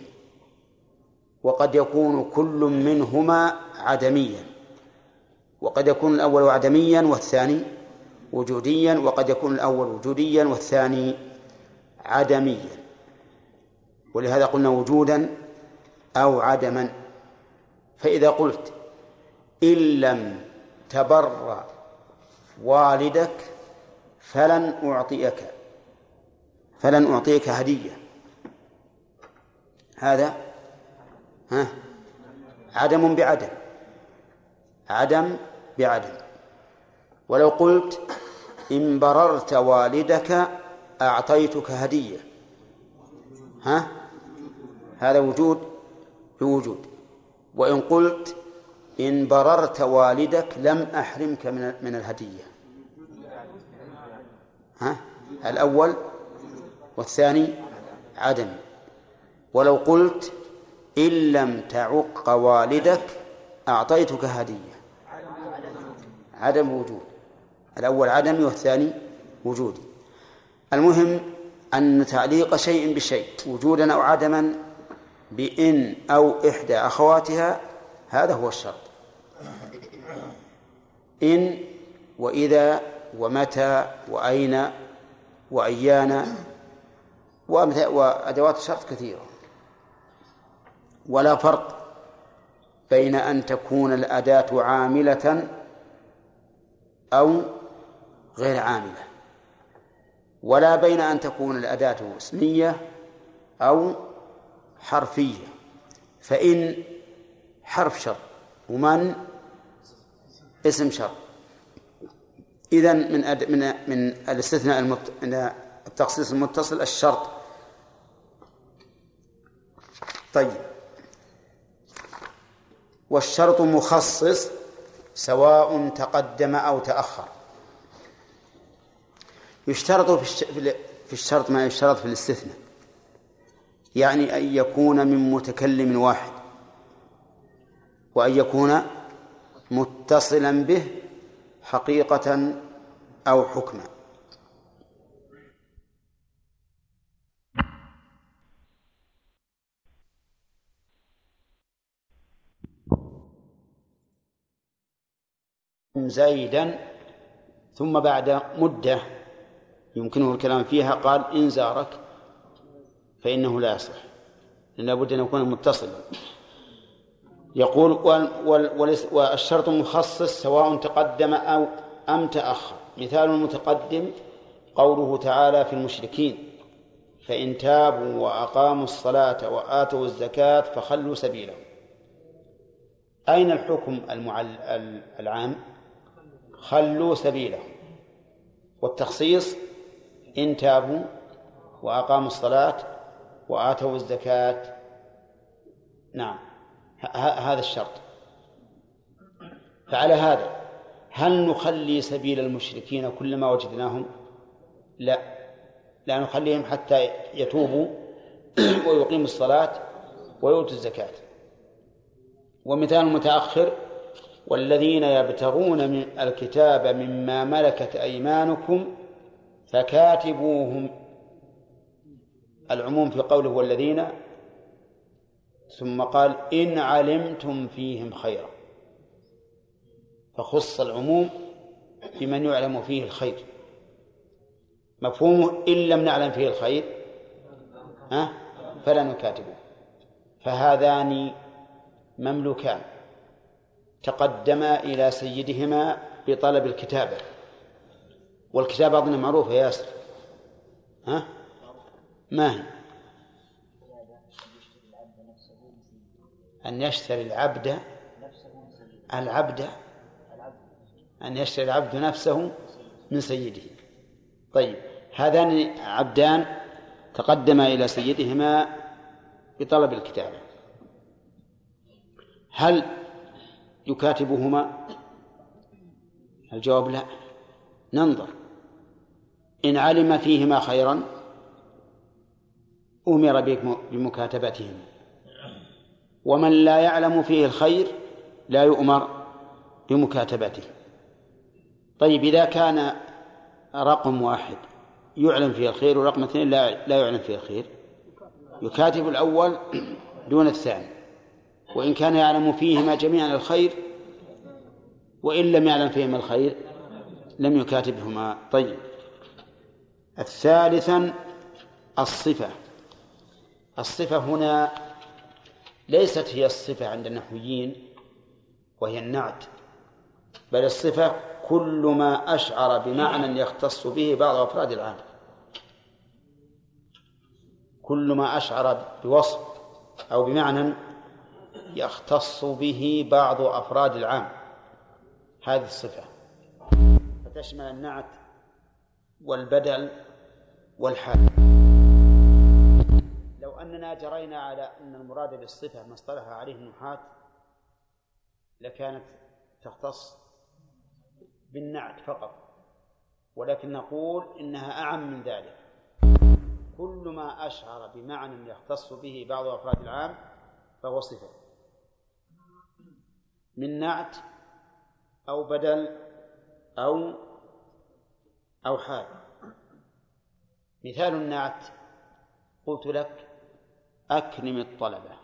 وقد يكون كل منهما عدميا. وقد يكون الأول عدميا والثاني وجوديا وقد يكون الأول وجوديا والثاني عدميا. ولهذا قلنا وجودا أو عدما. فإذا قلت إن لم تبر والدك فلن أعطيك فلن أعطيك هدية. هذا ها؟ عدم بعدم. عدم بعدم. ولو قلت إن بررت والدك أعطيتك هدية. ها؟ هذا وجود بوجود. وإن قلت إن بررت والدك لم أحرمك من من الهدية. ها؟ الأول. والثاني عدم. ولو قلت إن لم تعق والدك أعطيتك هدية. عدم وجود. الأول عدمي والثاني وجودي المهم أن تعليق شيء بشيء وجودا أو عدما بإن أو إحدى أخواتها هذا هو الشرط. إن وإذا ومتى وأين وأيان وأدوات الشرط كثيرة. ولا فرق بين أن تكون الأداة عاملة أو غير عاملة ولا بين أن تكون الأداة اسمية أو حرفية. فإن حرف شر ومن اسم شر. إذا من أد... من من الاستثناء المت... من التخصيص المتصل الشرط. طيب. والشرط مخصص سواء تقدم أو تأخر. يشترط في الشرط ما يشترط في الاستثناء. يعني أن يكون من متكلم واحد. وأن يكون متصلا به حقيقة أو حكما. زيدا ثم بعد مدة يمكنه الكلام فيها قال إن زارك فإنه لا يصلح لأن لابد أن يكون متصلا. يقول والشرط مخصص سواء تقدم أو أم تأخر. مثال المتقدم قوله تعالى في المشركين فإن تابوا وأقاموا الصلاة وآتوا الزكاة فخلوا سبيلهم. أين الحكم. العام؟ خلوا سبيلهم والتخصيص إن تابوا وأقاموا الصلاة وآتوا الزكاة. نعم. هذا الشرط. فعلى هذا هل نخلي سبيل المشركين كلما وجدناهم؟ لا. لا نخليهم حتى يتوبوا ويقيموا الصلاة ويؤتوا الزكاة. ومثال متأخر والذين يبتغون من الكتاب مما ملكت أيمانكم فكاتبوهم. العموم في قوله والذين ثم قال إن علمتم فيهم خيرا. فخص العموم بمن يعلم فيه الخير. مفهومه إن لم نعلم فيه الخير ها؟ فلا نكاتبه. فهذان مملوكان. تقدما إلى سيدهما بطلب الكتابة. والكتابة أظن معروفة يا ياسر. ها؟ ما هي؟ أن يشتري العبد العبد أن يشتري العبد نفسه من سيده. طيب هذان عبدان تقدما إلى سيدهما بطلب الكتابة. هل يكاتبهما؟ الجواب لا. ننظر. إن علم فيهما خيرا أمر بمكاتبتهما. ومن لا يعلم فيه الخير لا يؤمر بمكاتبته. طيب إذا كان رقم واحد يعلم فيه الخير ورقم اثنين لا لا يعلم فيه الخير يكاتب الأول دون الثاني. وإن كان يعلم فيهما جميعا الخير وإن لم يعلم فيهما الخير لم يكاتبهما. طيب. الثالثا الصفة. الصفة هنا ليست هي الصفة عند النحويين وهي النعت بل الصفة كل ما أشعر بمعنى يختص به بعض أفراد العام كل ما أشعر بوصف أو بمعنى يختص به بعض أفراد العام. هذه الصفة. فتشمل النعت والبدل والحال. لو أننا جرينا على أن المراد بالصفة ما اصطلح عليه النحاة لكانت تختص بالنعت فقط. ولكن نقول إنها أعم من ذلك. كل ما أشعر بمعنى يختص به بعض أفراد العام فهو صفة. من نعت أو بدل أو أو حال. مثال النعت قلت لك أكرم الطلبة.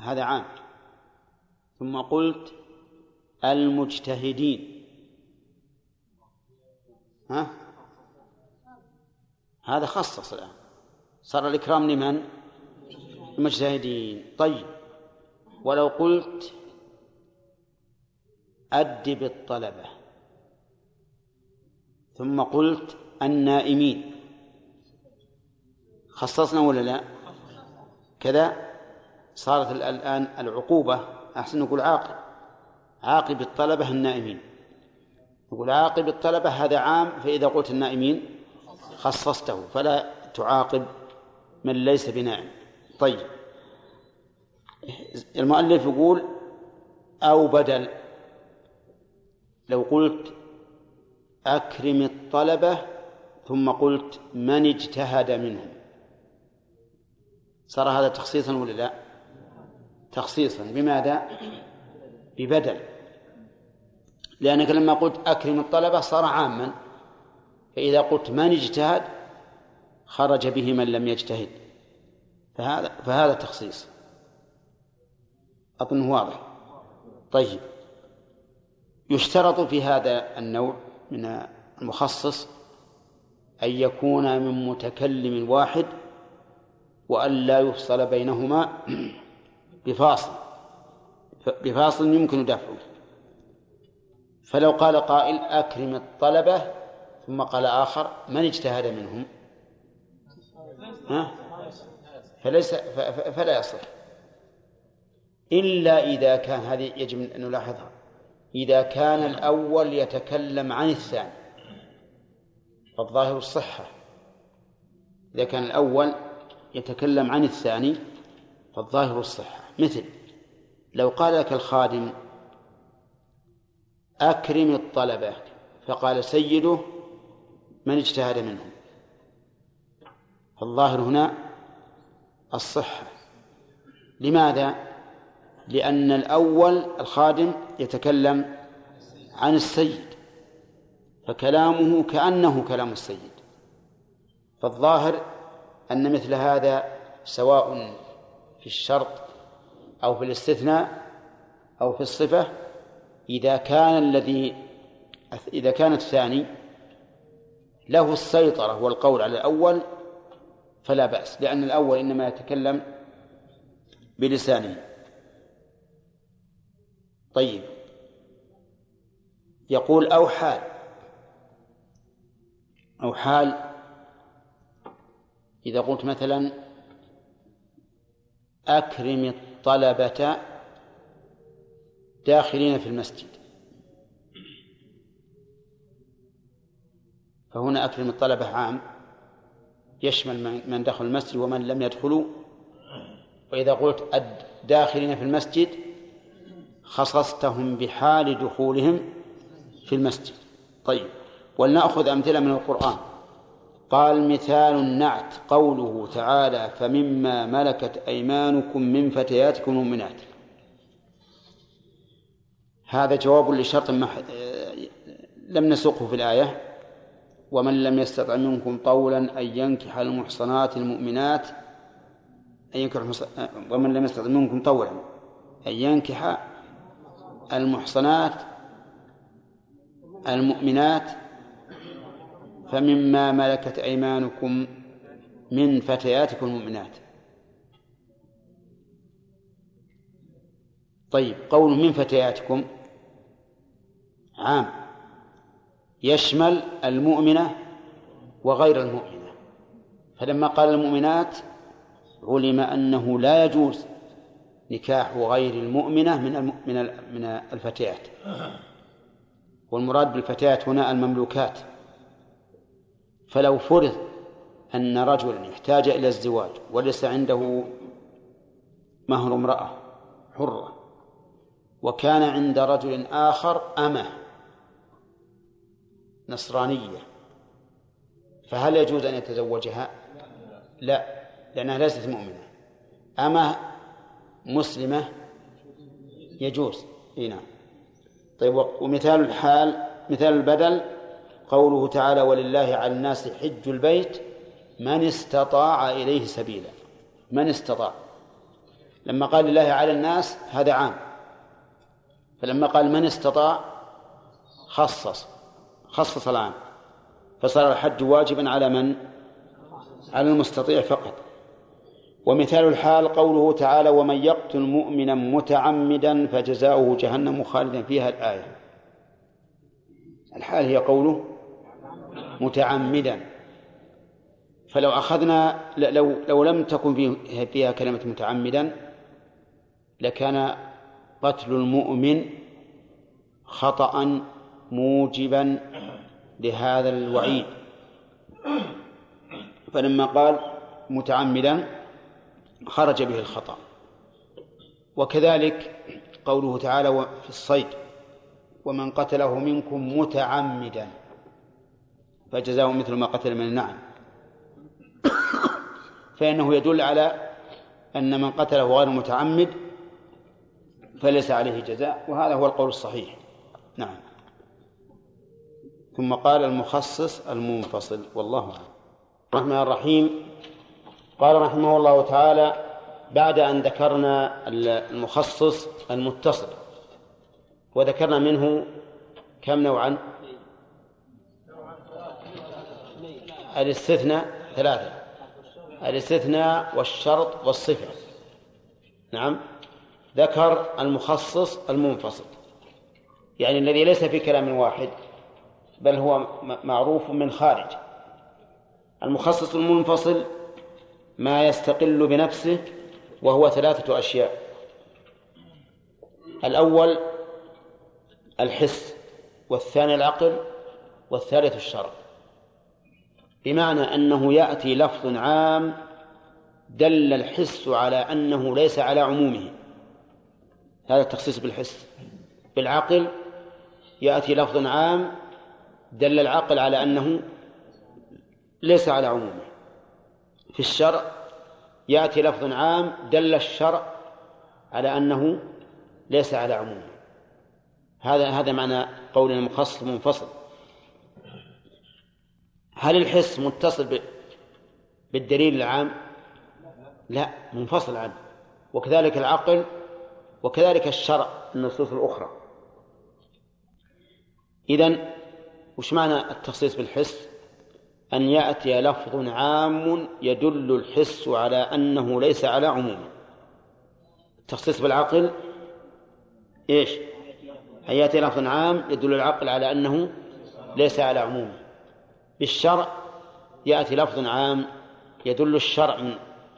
هذا عام. ثم قلت المجتهدين. ها؟ هذا خصص الآن. صار الإكرام لمن؟ المجتهدين. طيب. ولو قلت أدب الطلبة ثم قلت النائمين خصصنا ولا لا؟ كذا صارت الآن العقوبة أحسن نقول عاقب عاقب الطلبة النائمين. نقول عاقب الطلبة هذا عام فإذا قلت النائمين خصصته فلا تعاقب من ليس بنائم. طيب. المؤلف يقول أو بدل. لو قلت أكرم الطلبة ثم قلت من اجتهد منهم. صار هذا تخصيصا ولا لا؟ تخصيصا. بماذا؟ ببدل. لأنك لما قلت أكرم الطلبة صار عاما. فإذا قلت من اجتهد خرج به من لم يجتهد. فهذا فهذا تخصيص. أظنه واضح. طيب. يشترط في هذا النوع من المخصص أن يكون من متكلم واحد وأن لا يفصل بينهما بفاصل. بفاصل يمكن دفعه. فلو قال قائل أكرم الطلبة ثم قال آخر من اجتهد منهم؟ ها؟ فليس فلا يصح. إلا إذا كان هذه يجب أن نلاحظها. إذا كان الأول يتكلم عن الثاني. فالظاهر الصحة. إذا كان الأول يتكلم عن الثاني فالظاهر الصحة. مثل لو قال لك الخادم أكرم الطلبة فقال سيده من اجتهد منهم؟ فالظاهر هنا الصحة. لماذا؟ لأن الأول الخادم يتكلم عن السيد فكلامه كأنه كلام السيد. فالظاهر أن مثل هذا سواء في الشرط أو في الاستثناء أو في الصفة إذا كان الذي إذا كان الثاني له السيطرة والقول على الأول فلا بأس لأن الأول إنما يتكلم بلسانه. طيب. يقول أو حال. أو حال. إذا قلت مثلا أكرم الطلبة داخلين في المسجد. فهنا أكرم الطلبة عام. يشمل من دخل المسجد ومن لم يدخلوا. وإذا قلت الداخلين في المسجد خصصتهم بحال دخولهم في المسجد. طيب ولنأخذ أمثلة من القرآن. قال مثال النعت قوله تعالى فمما ملكت أيمانكم من فتياتكم المؤمنات. هذا جواب لشرط ما لم نسقه في الآية. ومن لم يستطع منكم طولا أن ينكح المحصنات المؤمنات أن ينكح ومن لم يستطع منكم طولا أن ينكح المحصنات المؤمنات فمما ملكت أيمانكم من فتياتكم المؤمنات. طيب قول من فتياتكم عام يشمل المؤمنة وغير المؤمنة. فلما قال المؤمنات علم أنه لا يجوز نكاح غير المؤمنة من من من الفتيات. والمراد بالفتيات هنا المملوكات. فلو فرض أن رجلا احتاج إلى الزواج وليس عنده مهر امرأة حرة وكان عند رجل آخر أمة نصرانية فهل يجوز أن يتزوجها؟ لا لأنها ليست مؤمنة. أمة مسلمة يجوز. إي نعم. طيب ومثال الحال مثال البدل قوله تعالى ولله على الناس حج البيت من استطاع إليه سبيلا. من استطاع. لما قال لله على الناس هذا عام. فلما قال من استطاع خصص خصص العام. فصار الحج واجبا على من؟ على المستطيع فقط. ومثال الحال قوله تعالى ومن يقتل مؤمنا متعمدا فجزاؤه جهنم خالدا. فيها الآية. الحال هي قوله متعمدا. فلو أخذنا لو لو لم تكن فيها كلمة متعمدا لكان قتل المؤمن خطأ موجبا لهذا الوعيد. فلما قال متعمدا خرج به الخطأ. وكذلك قوله تعالى في الصيد ومن قتله منكم متعمدا فجزاؤه مثل ما قتل من النعم. فإنه يدل على أن من قتله غير متعمد فليس عليه جزاء وهذا هو القول الصحيح. نعم. ثم قال المخصص المنفصل والله أعلم. الرحمن الرحيم. قال رحمه الله تعالى بعد أن ذكرنا المخصص المتصل وذكرنا منه كم نوعا؟ الاستثناء ثلاثة الاستثناء والشرط والصفة. نعم. ذكر المخصص المنفصل يعني الذي ليس في كلام واحد بل هو معروف من خارج. المخصص المنفصل ما يستقل بنفسه وهو ثلاثة أشياء. الأول الحس والثاني العقل والثالث الشرع. بمعنى أنه يأتي لفظ عام دل الحس على أنه ليس على عمومه. هذا التخصيص بالحس. بالعقل يأتي لفظ عام دل العقل على أنه ليس على عمومه. في الشرع يأتي لفظ عام دل الشرع على أنه ليس على عمومه هذا هذا معنى قول المخصص منفصل هل الحس متصل بالدليل العام؟ لا منفصل عنه. وكذلك العقل وكذلك الشرع النصوص الأخرى. إذن وش معنى التخصيص بالحس؟ أن يأتي لفظ عام يدل الحس على أنه ليس على عمومه التخصيص بالعقل إيش؟ أن يأتي لفظ عام يدل العقل على أنه ليس على عمومه بالشرع يأتي لفظ عام يدل الشرع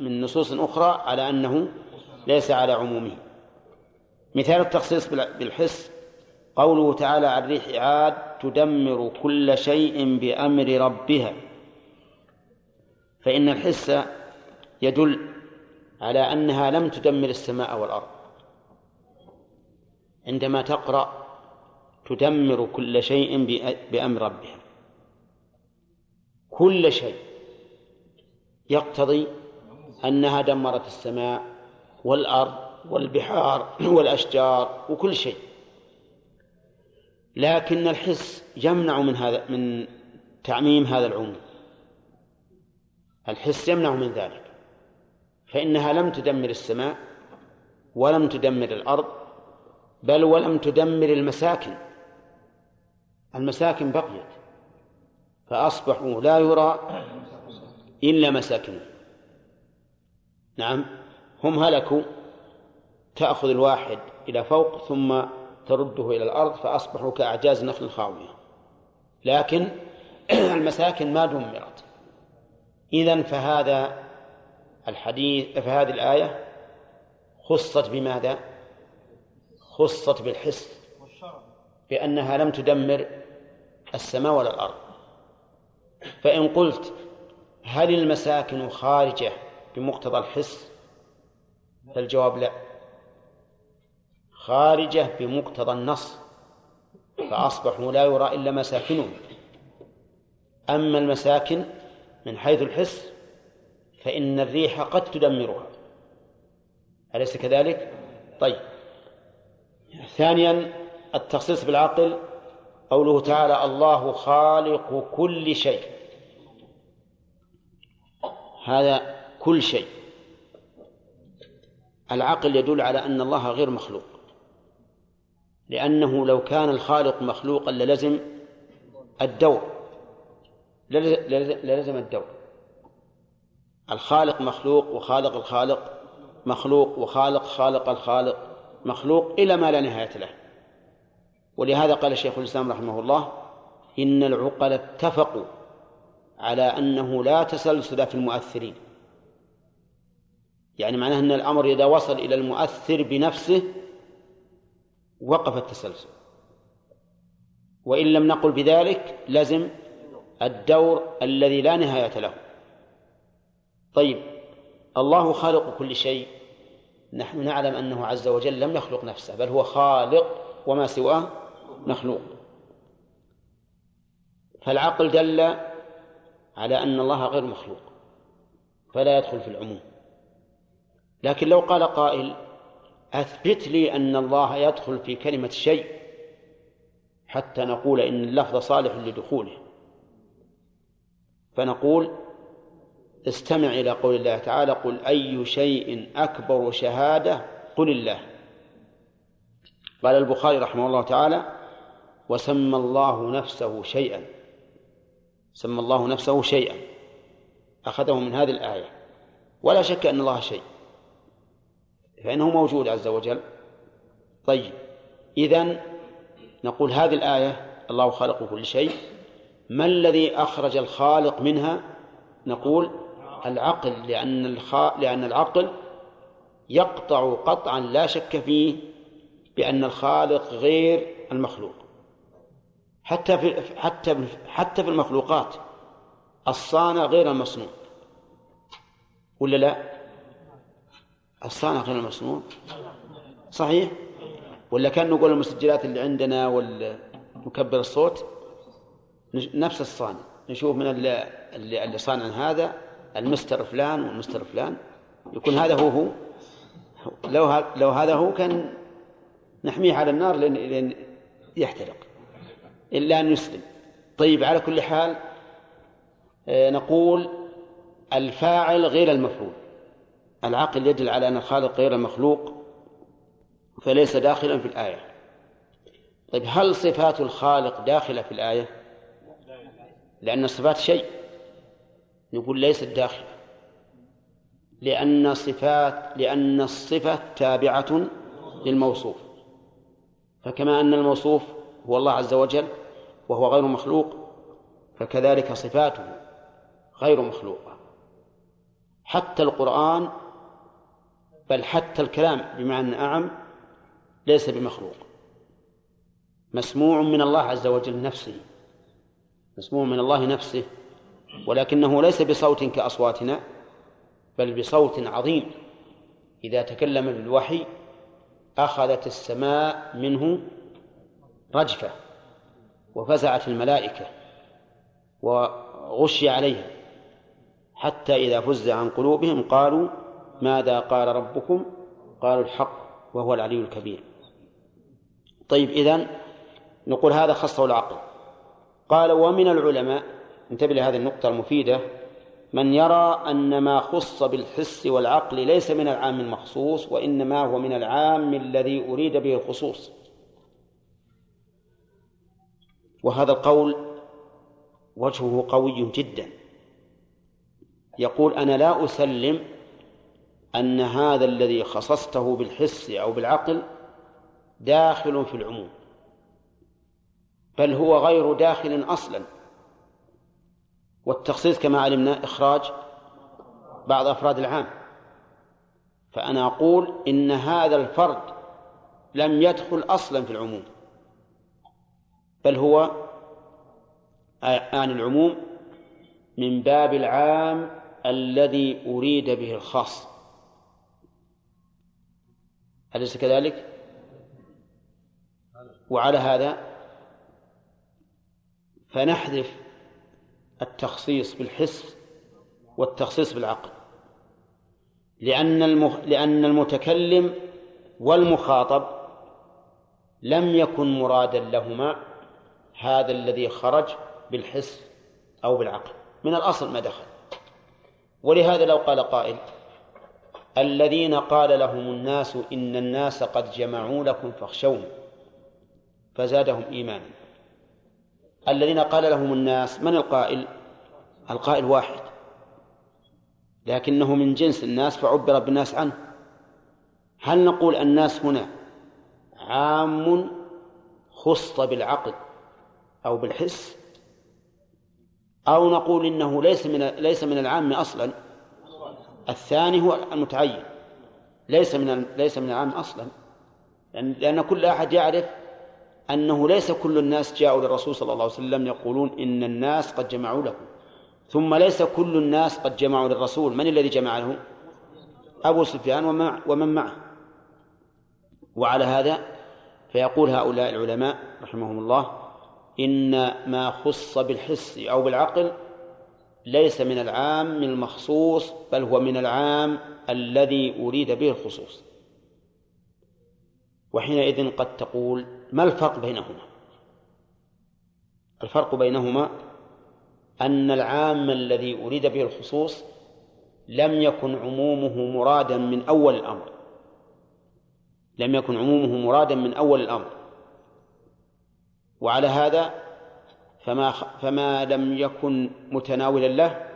من نصوص أخرى على أنه ليس على عمومه. مثال التخصيص بالحس قوله تعالى عن ريح عاد تدمر كل شيء بأمر ربها. فإن الحس يدل على أنها لم تدمر السماء والأرض. عندما تقرأ تدمر كل شيء بأمر ربها. كل شيء يقتضي أنها دمرت السماء والأرض والبحار والأشجار وكل شيء. لكن الحس يمنع من هذا من تعميم هذا العموم. الحس يمنع من ذلك. فإنها لم تدمر السماء ولم تدمر الأرض بل ولم تدمر المساكن. المساكن بقيت. فأصبحوا لا يرى إلا مساكنهم. نعم هم هلكوا. تأخذ الواحد إلى فوق ثم ترده إلى الأرض فأصبحوا كأعجاز نخل خاوية. لكن المساكن ما دمرت. إذن فهذا الحديث فهذه الآية خصت بماذا؟ خصت بالحس. بأنها لم تدمر السماء ولا الأرض. فإن قلت هل المساكن خارجة بمقتضى الحس؟ فالجواب لا. خارجة بمقتضى النص فأصبحوا لا يرى إلا مساكنهم. أما المساكن من حيث الحس فإن الريح قد تدمرها. أليس كذلك؟ طيب. ثانيا التخصيص بالعقل. قوله تعالى الله خالق كل شيء هذا كل شيء. العقل يدل على أن الله غير مخلوق. لأنه لو كان الخالق مخلوقا للزم الدور للزم الدور الخالق مخلوق وخالق الخالق مخلوق وخالق خالق الخالق مخلوق إلى ما لا نهاية له. ولهذا قال شيخ الإسلام رحمه الله إن العقل اتفقوا على أنه لا تسلسل في المؤثرين. يعني معناه أن الأمر إذا وصل إلى المؤثر بنفسه وقف التسلسل. وإن لم نقل بذلك لزم الدور الذي لا نهاية له. طيب الله خالق كل شيء. نحن نعلم أنه عز وجل لم يخلق نفسه بل هو خالق وما سواه مخلوق. فالعقل دل على أن الله غير مخلوق فلا يدخل في العموم. لكن لو قال قائل أثبت لي أن الله يدخل في كلمة شيء حتى نقول إن اللفظ صالح لدخوله. فنقول استمع إلى قول الله تعالى قل أي شيء أكبر شهادة؟ قل الله. قال البخاري رحمه الله تعالى وسمى الله نفسه شيئا. سمى الله نفسه شيئا. أخذه من هذه الآية. ولا شك أن الله شيء. فإنه موجود عز وجل. طيب إذن نقول هذه الآية الله خلق كل شيء. ما الذي أخرج الخالق منها؟ نقول العقل لأن الخ... لأن العقل يقطع قطعا لا شك فيه بأن الخالق غير المخلوق. حتى في حتى حتى في المخلوقات الصانع غير المصنوع. ولا لا؟ الصانع غير المصنوع صحيح؟ ولا كان نقول المسجلات اللي عندنا والمكبر الصوت؟ نفس الصانع. نشوف من اللي اللي, صانع هذا المستر فلان والمستر فلان. يكون هذا هو هو. لو لو هذا هو كان نحميه على النار لأن, لأن يحترق. إلا أن يسلم. طيب على كل حال آه، نقول الفاعل غير المفعول. العقل يدل على أن الخالق غير المخلوق فليس داخلا في الآية. طيب هل صفات الخالق داخلة في الآية؟ لأن الصفات شيء. نقول ليست داخلة. لأن صفات لأن الصفة تابعة للموصوف. فكما أن الموصوف هو الله عز وجل وهو غير مخلوق فكذلك صفاته غير مخلوقة. حتى القرآن بل حتى الكلام بمعنى أعم ليس بمخلوق. مسموع من الله عز وجل نفسه. مسموع من الله نفسه ولكنه ليس بصوت كأصواتنا بل بصوت عظيم. إذا تكلم بالوحي أخذت السماء منه رجفة وفزعت الملائكة وغشي عليها. حتى إذا فزع عن قلوبهم قالوا ماذا قال ربكم؟ قالوا الحق وهو العلي الكبير. طيب إذن نقول هذا خصه العقل. قال ومن العلماء انتبه لهذه النقطة المفيدة من يرى أن ما خص بالحس والعقل ليس من العام المخصوص وإنما هو من العام الذي أريد به الخصوص. وهذا القول وجهه قوي جدا. يقول أنا لا أسلم أن هذا الذي خصصته بالحس أو بالعقل داخل في العموم بل هو غير داخل أصلا. والتخصيص كما علمنا إخراج بعض أفراد العام. فأنا أقول إن هذا الفرد لم يدخل أصلا في العموم بل هو عن العموم من باب العام الذي أريد به الخاص. أليس كذلك؟ وعلى هذا فنحذف التخصيص بالحس والتخصيص بالعقل لأن المخ... لأن المتكلم والمخاطب لم يكن مرادا لهما هذا الذي خرج بالحس أو بالعقل من الأصل ما دخل ولهذا لو قال قائل الذين قال لهم الناس إن الناس قد جمعوا لكم فاخشوهم فزادهم إيمانا. الذين قال لهم الناس من القائل؟ القائل واحد. لكنه من جنس الناس فعبر بالناس عنه. هل نقول الناس هنا عام خص بالعقل أو بالحس؟ أو نقول إنه ليس من ليس من العام أصلا؟ الثاني هو المتعين. ليس من ليس من العام أصلا. لأن كل أحد يعرف أنه ليس كل الناس جاءوا للرسول صلى الله عليه وسلم يقولون إن الناس قد جمعوا لكم. ثم ليس كل الناس قد جمعوا للرسول. من الذي جمع له أبو سفيان ومن معه. وعلى هذا فيقول هؤلاء العلماء رحمهم الله إن ما خص بالحس أو بالعقل ليس من العام المخصوص بل هو من العام الذي أريد به الخصوص. وحينئذ قد تقول ما الفرق بينهما؟ الفرق بينهما أن العام الذي أريد به الخصوص لم يكن عمومه مرادا من أول الأمر. لم يكن عمومه مرادا من أول الأمر. وعلى هذا فما فما لم يكن متناولا له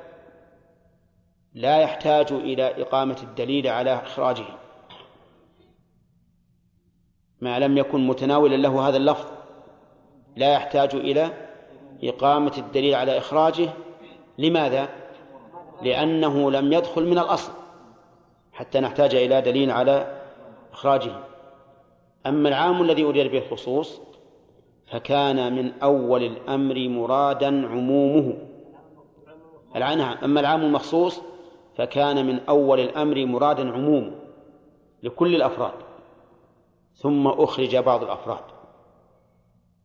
لا يحتاج إلى إقامة الدليل على إخراجه. ما لم يكن متناولا له هذا اللفظ لا يحتاج إلى إقامة الدليل على إخراجه. لماذا؟ لأنه لم يدخل من الأصل حتى نحتاج إلى دليل على إخراجه. أما العام الذي أريد به الخصوص فكان من أول الأمر مرادا عمومه. أما العام المخصوص فكان من أول الأمر مرادا عمومه لكل الأفراد ثم أخرج بعض الأفراد.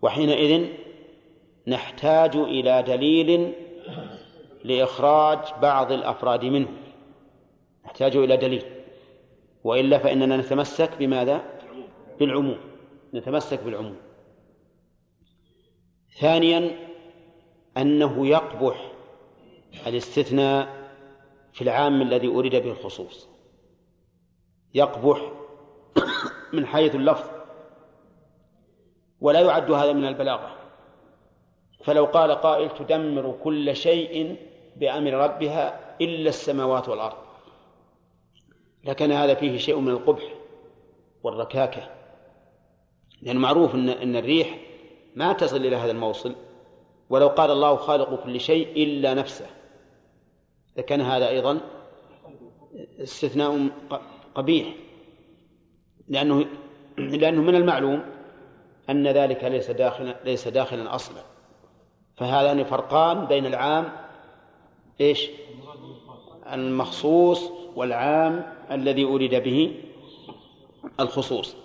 وحينئذ نحتاج إلى دليل لإخراج بعض الأفراد منه. نحتاج إلى دليل. وإلا فإننا نتمسك بماذا؟ بالعموم. نتمسك بالعموم. ثانيا أنه يقبح الاستثناء في العام الذي أريد به الخصوص. يقبح من حيث اللفظ. ولا يعد هذا من البلاغة. فلو قال قائل تدمر كل شيء بأمر ربها إلا السماوات والأرض. لكن هذا فيه شيء من القبح والركاكة. لأن معروف أن أن الريح ما تصل إلى هذا الموصل ولو قال الله خالق كل شيء إلا نفسه. لكان هذا أيضا استثناء قبيح لأنه لأنه من المعلوم أن ذلك ليس داخلا ليس داخلا أصلا. فهذان فرقان بين العام إيش؟ المخصوص والعام الذي أريد به الخصوص.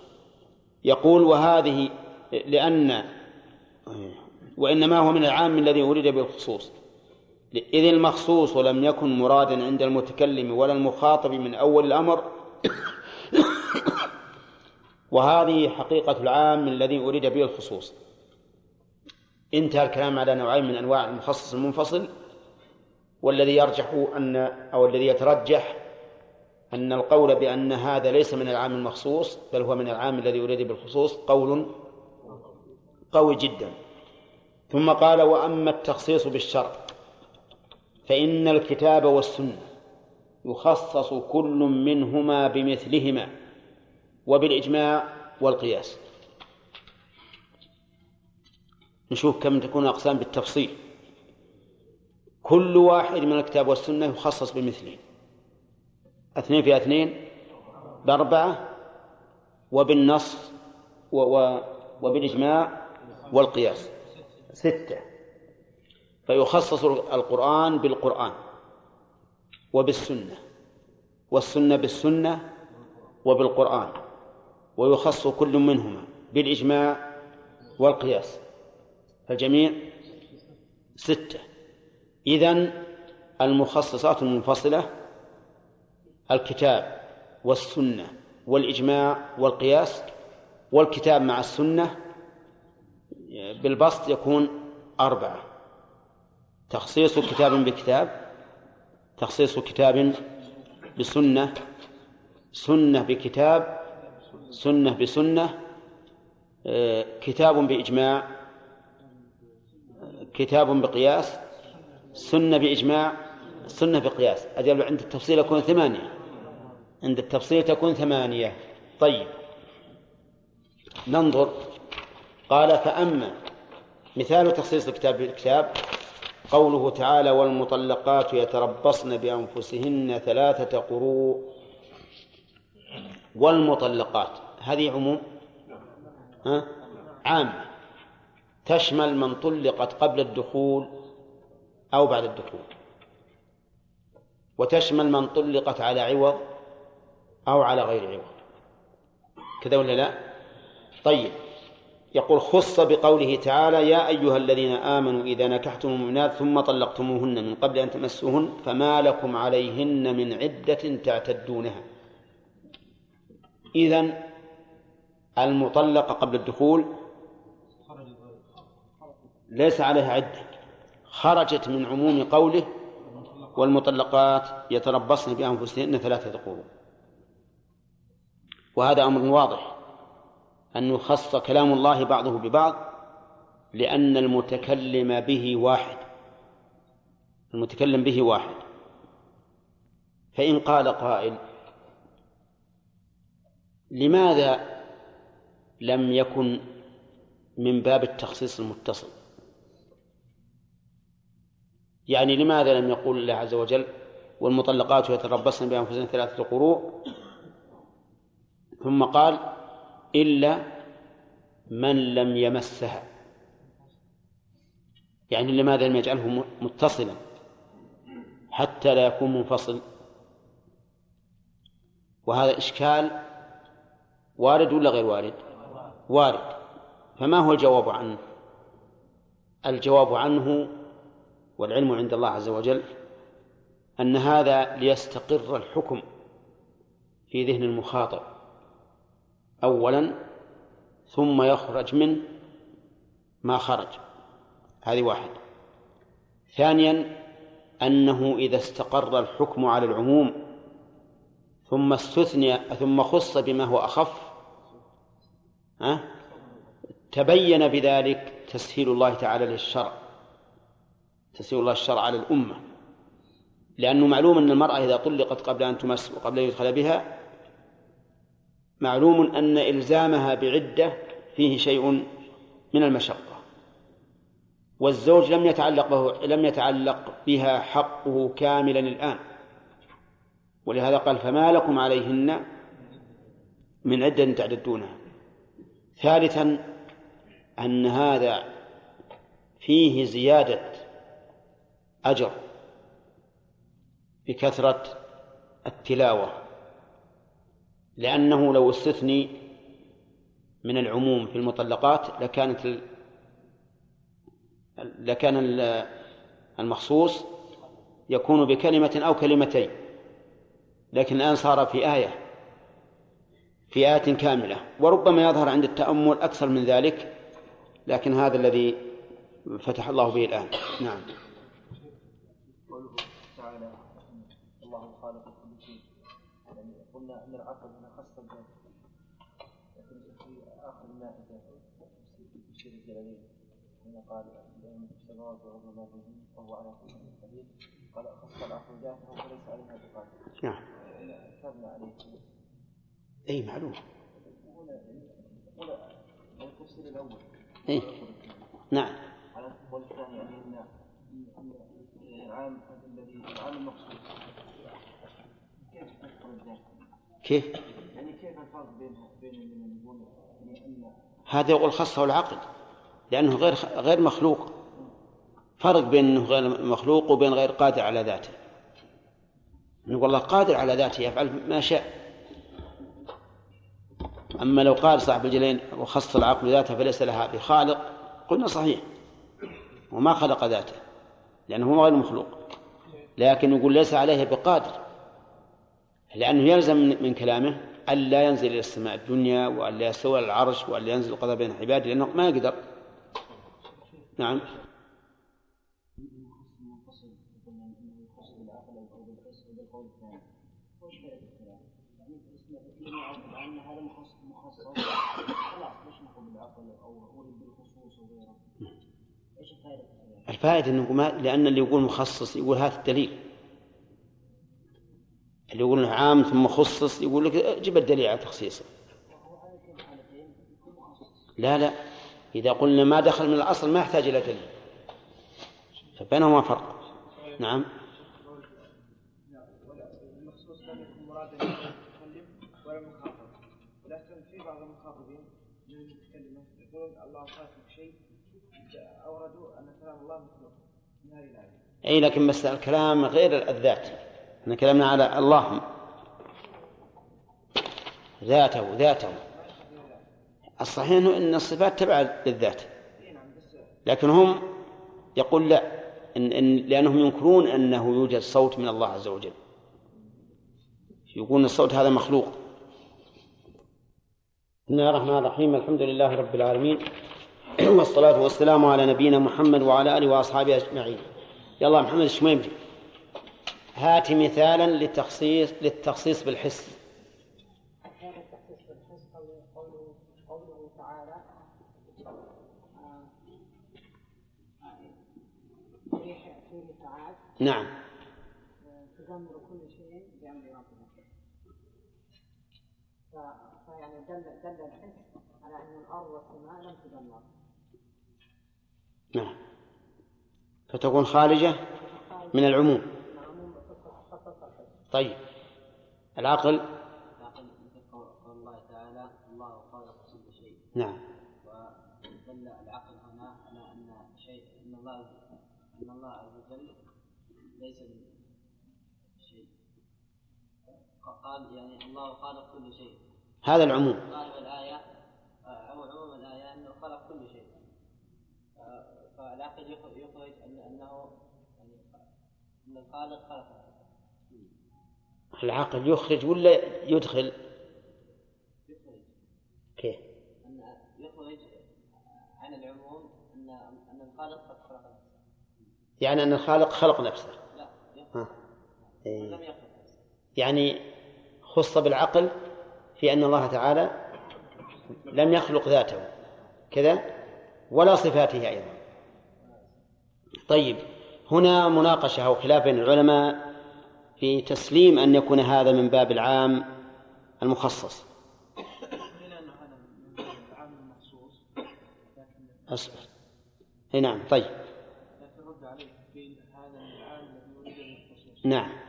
يقول وهذه لأن وإنما هو من العام الذي أريد بالخصوص. إذ المخصوص لم يكن مرادا عند المتكلم ولا المخاطب من أول الأمر. وهذه حقيقة العام الذي أريد به الخصوص انتهى الكلام على نوعين من أنواع المخصص المنفصل والذي يرجح أن أو الذي يترجح أن القول بأن هذا ليس من العام المخصوص بل هو من العام الذي أريد بالخصوص قول قوي جدا. ثم قال وأما التخصيص بالشرط فإن الكتاب والسنة يخصص كل منهما بمثلهما وبالإجماع والقياس. نشوف كم تكون أقسام بالتفصيل. كل واحد من الكتاب والسنة يخصص بمثله. اثنين في اثنين بأربعة وبالنص و و وبالإجماع والقياس. ستة. فيخصص القرآن بالقرآن وبالسنة والسنة بالسنة وبالقرآن ويخص كل منهما بالإجماع والقياس. فالجميع ستة. إذن المخصصات المنفصلة الكتاب والسنة والإجماع والقياس والكتاب مع السنة بالبسط يكون أربعة. تخصيص كتاب بكتاب تخصيص كتاب بسنة سنة بكتاب سنة بسنة آه، كتاب بإجماع كتاب بقياس سنة بإجماع سنة بقياس. أجل عند التفصيل يكون ثمانية. عند التفصيل تكون ثمانية. طيب. ننظر. قال فأما مثال تخصيص الكتاب بالكتاب قوله تعالى والمطلقات يتربصن بأنفسهن ثلاثة قروء والمطلقات هذه عموم؟ ها؟ عامة تشمل من طلقت قبل الدخول أو بعد الدخول. وتشمل من طلقت على عوض أو على غير عوض. كذا ولا لا؟ طيب. يقول خص بقوله تعالى يا أيها الذين آمنوا إذا نكحتم المؤمنات ثم طلقتموهن من قبل أن تمسوهن فما لكم عليهن من عدة تعتدونها. إذن المطلقة قبل الدخول ليس عليها عدة خرجت من عموم قوله والمطلقات يتربصن بأنفسهن ثلاثة قروء وهذا أمر واضح. أن يخص كلام الله بعضه ببعض لأن المتكلم به واحد. المتكلم به واحد. فإن قال قائل لماذا لم يكن من باب التخصيص المتصل؟ يعني لماذا لم يقول الله عز وجل والمطلقات يتربصن بأنفسهن ثلاثة قروء؟ ثم قال إلا من لم يمسها. يعني لماذا لم يجعله متصلا؟ حتى لا يكون منفصل. وهذا إشكال وارد ولا غير وارد؟ وارد. فما هو الجواب عنه؟ الجواب عنه والعلم عند الله عز وجل أن هذا ليستقر الحكم في ذهن المخاطب. أولا ثم يخرج من ما خرج. هذه واحد. ثانيا أنه إذا استقر الحكم على العموم ثم استثني ثم خص بما هو أخف ها؟ تبين بذلك تسهيل الله تعالى للشرع. تسهيل الله الشرع على الأمة. لأنه معلوم أن المرأة إذا طلقت قبل أن تمس وقبل أن يدخل بها معلوم أن إلزامها بعدة فيه شيء من المشقة. والزوج لم يتعلق به لم يتعلق بها حقه كاملا الآن. ولهذا قال فما لكم عليهن من عدة تعددونها. ثالثا أن هذا فيه زيادة أجر بكثرة التلاوة. لأنه لو استثني من العموم في المطلقات لكانت. لكان المخصوص يكون بكلمة أو كلمتين لكن الآن صار في آية في آية كاملة وربما يظهر عند التأمل أكثر من ذلك لكن هذا الذي فتح الله به الآن نعم قوله تعالى الله خالق كل شيء يعني قلنا إن العقل هنا خاص الذات لكن في اخر المائده في الجلالين هنا قال السماوات والارض وما بينهن وهو على كل شيء قدير. قال خص العقل ذاته وليس عليها بقادر نعم. اعتدنا عليه أي معلوم. التفسير الأول. أي. نعم. على القول الثاني ان ان العام الذي العام المقصود كيف تذكر الذات؟ كيف؟ يعني كيف الفرق بين بين من يقول هذا يقول خصه العقل لأنه غير غير مخلوق. فرق بين أنه غير مخلوق وبين غير قادر على ذاته. نقول الله قادر على ذاته يفعل ما شاء. أما لو قال صاحب الجلين وخص العقل ذاته فليس لها بخالق. قلنا صحيح. وما خلق ذاته لأنه هو غير مخلوق. لكن يقول ليس عليه بقادر. لأنه يلزم من كلامه ألا ينزل إلى السماء الدنيا وألا يستوى العرش وألا ينزل القضاء بين عباده لأنه ما يقدر. نعم. الفائدة أنه ما لأن اللي يقول مخصص يقول هذا الدليل. اللي يقول عام ثم خصص يقول لك جيب الدليل على تخصيصه. لا لا. إذا قلنا ما دخل من الأصل ما يحتاج إلى دليل. فبينهما فرق. نعم. في بعض من الله خالق شيء أوردوا أن كلام الله مخلوق من أي لكن بس الكلام غير الذات. إحنا كلامنا على الله. ذاته ذاته. الصحيح إنه إن الصفات تبع للذات. لكن هم يقول لا إن إن لأنهم ينكرون أنه يوجد صوت من الله عز وجل. يقولون الصوت هذا مخلوق. بسم الله الرحمن الرحيم الحمد لله رب العالمين والصلاة والسلام على نبينا محمد وعلى آله وأصحابه أجمعين. يلا محمد الشميمري هات مثالا للتخصيص للتخصيص بالحس كان التخصيص بالحس قوله قوله تعالى آه، آه، ريح فيه ساعات نعم. تدمر كل شيء بأمر ربها ف- فيعني دل دل الحس على أن الأرض والسماء لم تدمر نعم. فتكون خارجة من العموم طيب العقل لكن مثل قول قول الله تعالى الله خالق كل شيء نعم ودل العقل هنا على ان شيء ان الله ان الله عز وجل ليس شيء. قال يعني الله خالق كل شيء. هذا العموم. ظاهر الآية آه، أو عموم الآية أنه خلق كل شيء. آه، فالعقل يخ- يخرج أن أنه يعني أن الخالق خلق العقل يخرج ولا يدخل؟ يخرج. كيف؟ أن يخرج عن العموم أن أن الخالق قد خلق نفسه يعني أن الخالق خلق نفسه لا يخرج ها. إيه. لم يخلق نفسه يعني خص بالعقل في أن الله تعالى لم يخلق ذاته كذا؟ ولا صفاته أيضا. طيب هنا مناقشة أو خلاف بين العلماء في تسليم أن يكون هذا من باب العام المخصص. قيل أنه هذا من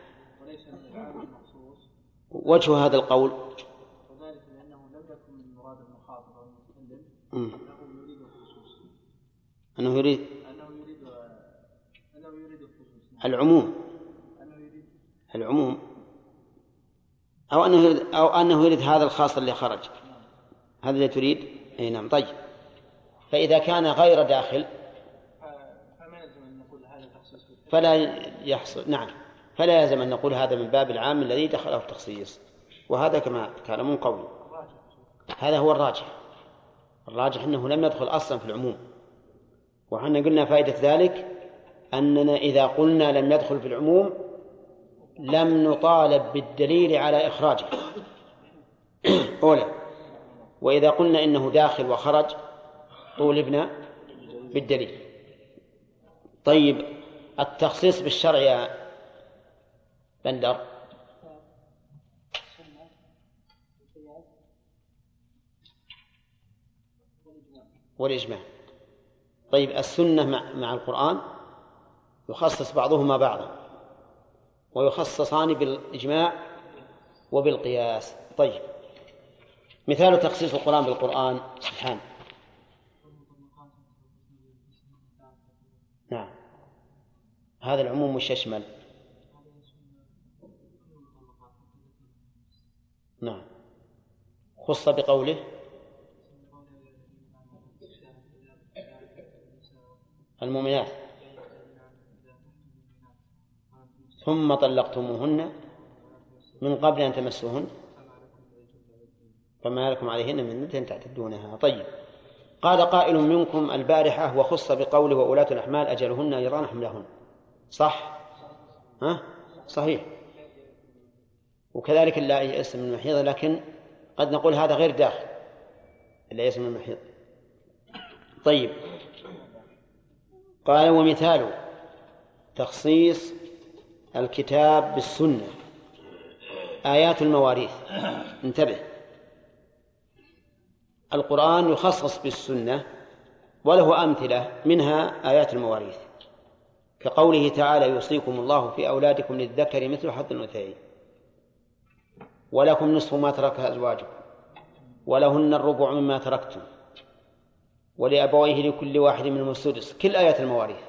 وجه هذا القول؟ وذلك لأنه لم يكن من مراد المخاطب أو المتكلم مم. أنه يريد الخصوص. أنه يريد؟ أنه يريد أنه يريد الخصوص. العموم. أنه يريد. العموم. أو أنه يريد أو أنه يريد هذا الخاص اللي خرج. هذا اللي تريد؟ أي نعم. طيب. فإذا كان غير داخل ف- فما يلزم أن نقول هذا تخصيص بالحس فلا يحصل. نعم. فلا يلزم أن نقول هذا من باب العام الذي دخله التخصيص. وهذا كما تعلمون قولي هذا هو الراجح. الراجح أنه لم يدخل أصلا في العموم. وحنا قلنا فائدة ذلك أننا إذا قلنا لم يدخل في العموم لم نطالب بالدليل على إخراجه. أولا وإذا قلنا إنه داخل وخرج طولبنا بالدليل. طيب التخصيص بالشرع يا بندر. والإجماع. طيب السنة مع, مع القرآن يخصص بعضهما بعضا ويخصصان بالإجماع وبالقياس. طيب مثال تخصيص القرآن بالقرآن. سبحان. نعم. هذا العموم وش يشمل. نعم. خص بقوله؟ المؤمنات ثم طلقتموهن من قبل أن تمسوهن. فما لكم عليهن من مدة تعتدونها. طيب. قال قائل منكم البارحة وخص بقوله وأولاة الأحمال أجلهن يضعن حملهن صح؟ ها؟ صحيح. وكذلك لا يئس من المحيض لكن قد نقول هذا غير داخل لا يئس من المحيض. طيب. قال ومثال تخصيص الكتاب بالسنة. آيات المواريث. انتبه. القرآن يخصص بالسنة وله أمثلة منها آيات المواريث. كقوله تعالى يوصيكم الله في أولادكم للذكر مثل حظ الأنثيين. ولكم نصف ما ترك أزواجكم. ولهن الربع مما تركتم. ولأبويه لكل واحد منهم السدس. كل آيات المواريث.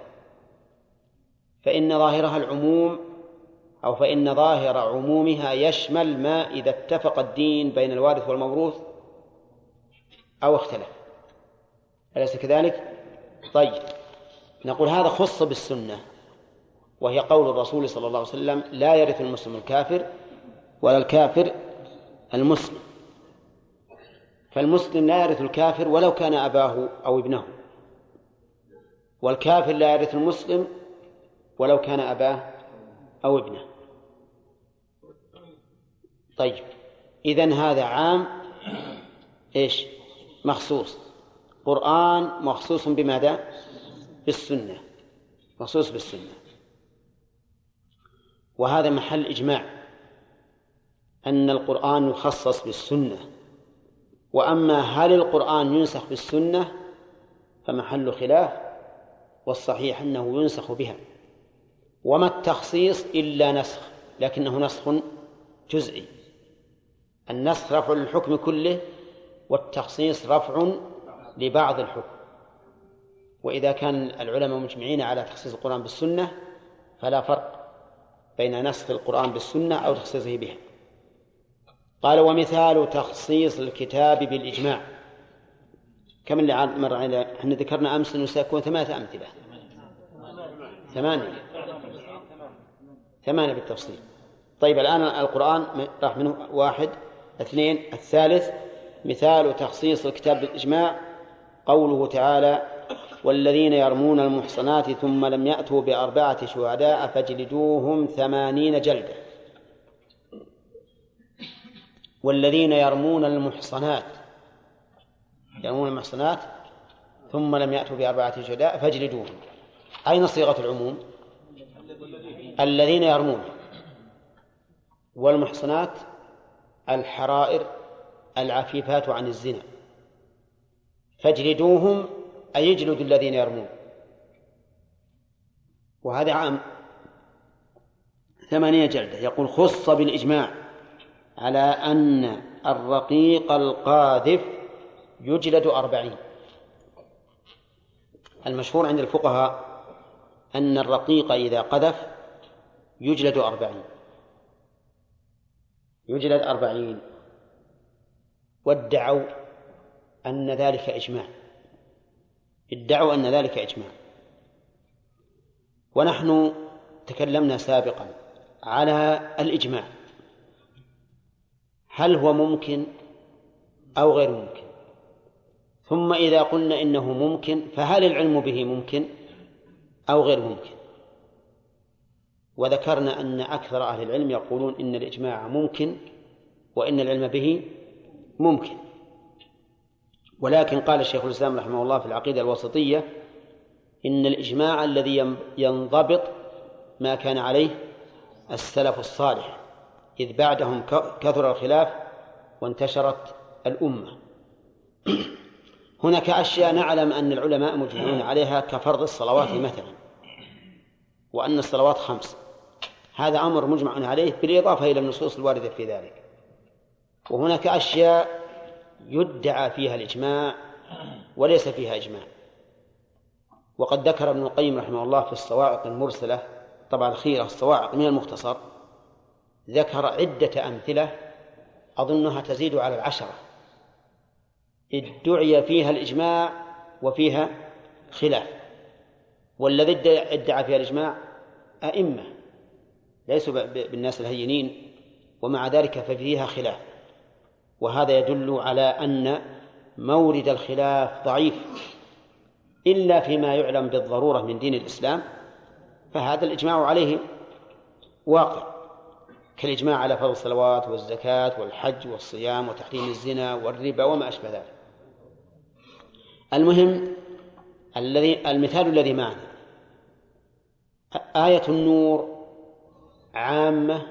فإن ظاهرها العموم أو فإن ظاهر عمومها يشمل ما إذا اتفق الدين بين الوارث والموروث أو اختلف. أليس كذلك؟ طيب. نقول هذا خص بالسنة. وهي قول الرسول صلى الله عليه وسلم لا يرث المسلم الكافر ولا الكافر المسلم. فالمسلم لا يرث الكافر ولو كان أباه أو ابنه. والكافر لا يرث المسلم ولو كان أباه أو ابنه. طيب إذن هذا عام إيش؟ مخصوص. قرآن مخصوص بماذا؟ بالسنة. مخصوص بالسنة. وهذا محل إجماع. أن القرآن يخصص بالسنة وأما هل القرآن ينسخ بالسنة فمحل خلاف والصحيح أنه ينسخ بها. وما التخصيص إلا نسخ لكنه نسخ جزئي. النسخ رفع للحكم كله والتخصيص رفع لبعض الحكم. وإذا كان العلماء مجمعين على تخصيص القرآن بالسنة فلا فرق بين نسخ القرآن بالسنة أو تخصيصه بها. قال ومثال تخصيص الكتاب بالإجماع. كم اللي مر علينا إحنا ذكرنا أمس أنه سيكون ثلاثة أمثلة. ثمانية. ثمانية بالتفصيل. طيب الآن القرآن راح منه واحد اثنين الثالث. مثال تخصيص الكتاب بالإجماع. قوله تعالى والذين يرمون المحصنات ثم لم يأتوا بأربعة شهداء فاجلدوهم ثمانين جلدة. والذين يرمون المحصنات يرمون المحصنات ثم لم يأتوا بأربعة شهداء فاجلدوهم. أين صيغة العموم؟ الذين يرمون. والمحصنات الحرائر العفيفات عن الزنا. فاجلدوهم أي اجلدوا الذين يرمون. وهذا عام. ثمانية جلدة. يقول خص بالإجماع. على أن الرقيق القاذف يجلد أربعين. المشهور عند الفقهاء أن الرقيق إذا قذف يجلد أربعين. يجلد أربعين. وادعوا أن ذلك إجماع. ادعوا أن ذلك إجماع. ونحن تكلمنا سابقا على الإجماع. هل هو ممكن أو غير ممكن؟ ثم إذا قلنا إنه ممكن فهل العلم به ممكن أو غير ممكن؟ وذكرنا أن أكثر أهل العلم يقولون إن الإجماع ممكن وإن العلم به ممكن. ولكن قال الشيخ الإسلام رحمه الله في العقيدة الوسطية إن الإجماع الذي ينضبط ما كان عليه السلف الصالح. إذ بعدهم كثر الخلاف وانتشرت الأمة. هناك أشياء نعلم أن العلماء مجمعون عليها كفرض الصلوات مثلا وأن الصلوات خمس. هذا أمر مجمع عليه بالإضافة إلى النصوص الواردة في ذلك. وهناك أشياء يدعى فيها الإجماع وليس فيها إجماع. وقد ذكر ابن القيم رحمه الله في الصواعق المرسلة طبعا الخيرة الصواعق من المختصر ذكر عدة أمثلة أظنها تزيد على العشرة. ادعي فيها الإجماع وفيها خلاف. والذي ادعى فيها الإجماع أئمة ليسوا بالناس الهينين ومع ذلك ففيها خلاف. وهذا يدل على أن مورد الخلاف ضعيف. إلا فيما يعلم بالضرورة من دين الإسلام فهذا الإجماع عليه واقع. كالإجماع على فرض الصلوات والزكاة والحج والصيام وتحريم الزنا والربا وما أشبه ذلك. المهم الذي المثال الذي معنا. آية النور عامة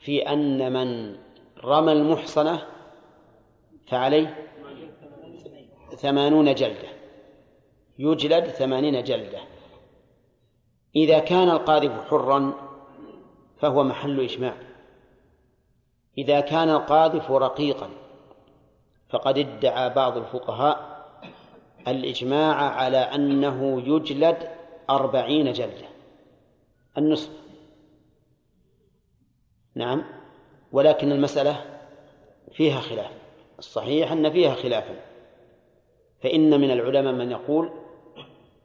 في أن من رمى المحصنة فعليه ثمانون جلدة. يجلد ثمانين جلدة. إذا كان القاذف حرا فهو محل إجماع. إذا كان القاذف رقيقا فقد ادعى بعض الفقهاء الإجماع على أنه يجلد أربعين جلدة النصف. نعم ولكن المسألة فيها خلاف. الصحيح أن فيها خلافا. فإن من العلماء من يقول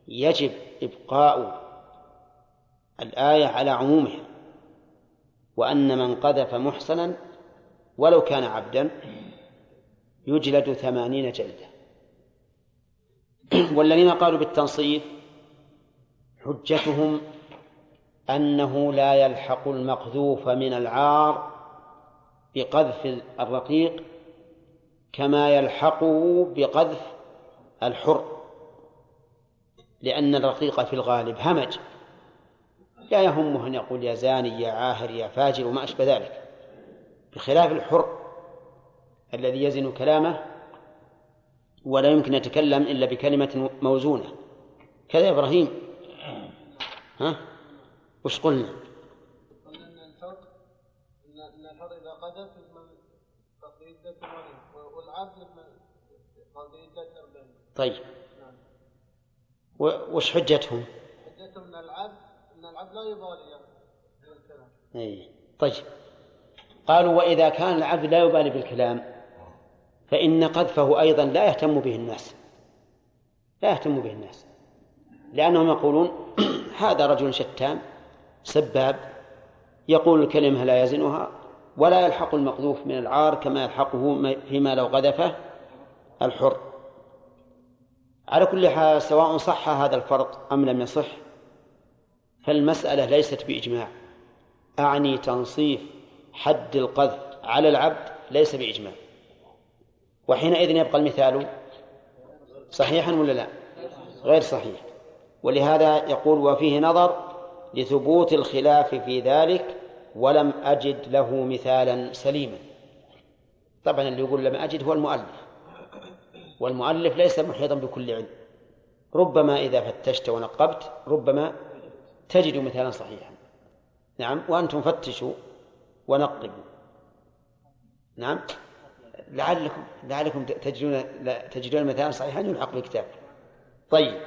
يجب إبقاء الآية على عمومها. وأن من قذف محصنا ولو كان عبدا يجلد ثمانين جلدة. والذين قالوا بالتنصيف حجتهم أنه لا يلحق المقذوف من العار بقذف الرقيق كما يلحقه بقذف الحر لأن الرقيق في الغالب همج. لا يهمه أن يقول يا زاني يا عاهر يا فاجر وما أشبه ذلك. بخلاف الحر الذي يزن كلامه ولا يمكن يتكلم إلا بكلمة موزونة. كذا إبراهيم. ها؟ وش قلنا؟ قلنا أن الحر أن الحر إذا قذف والعبد طيب وش حجتهم؟ العبد لا يبالي بالكلام أي طيب. قالوا وإذا كان العبد لا يبالي بالكلام فإن قذفه أيضا لا يهتم به الناس. لا يهتم به الناس. لأنهم يقولون هذا رجل شتام سباب يقول الكلمة لا يزنها ولا يلحق المقذوف من العار كما يلحقه فيما لو قذفه الحر. على كل حال سواء صح هذا الفرق أم لم يصح فالمسألة ليست بإجماع. أعني تنصيف حد القذف على العبد ليس بإجماع. وحينئذ يبقى المثال صحيحا ولا لا؟ غير صحيح. ولهذا يقول وفيه نظر لثبوت الخلاف في ذلك ولم أجد له مثالا سليما. طبعا اللي يقول لم أجد هو المؤلف. والمؤلف ليس محيطا بكل علم. ربما إذا فتشت ونقبت ربما تجد مثالا صحيحا. نعم وأنتم فتشوا ونقبوا نعم لعلكم لعلكم تجدون تجدون مثالا صحيحا يلحق بالكتاب. طيب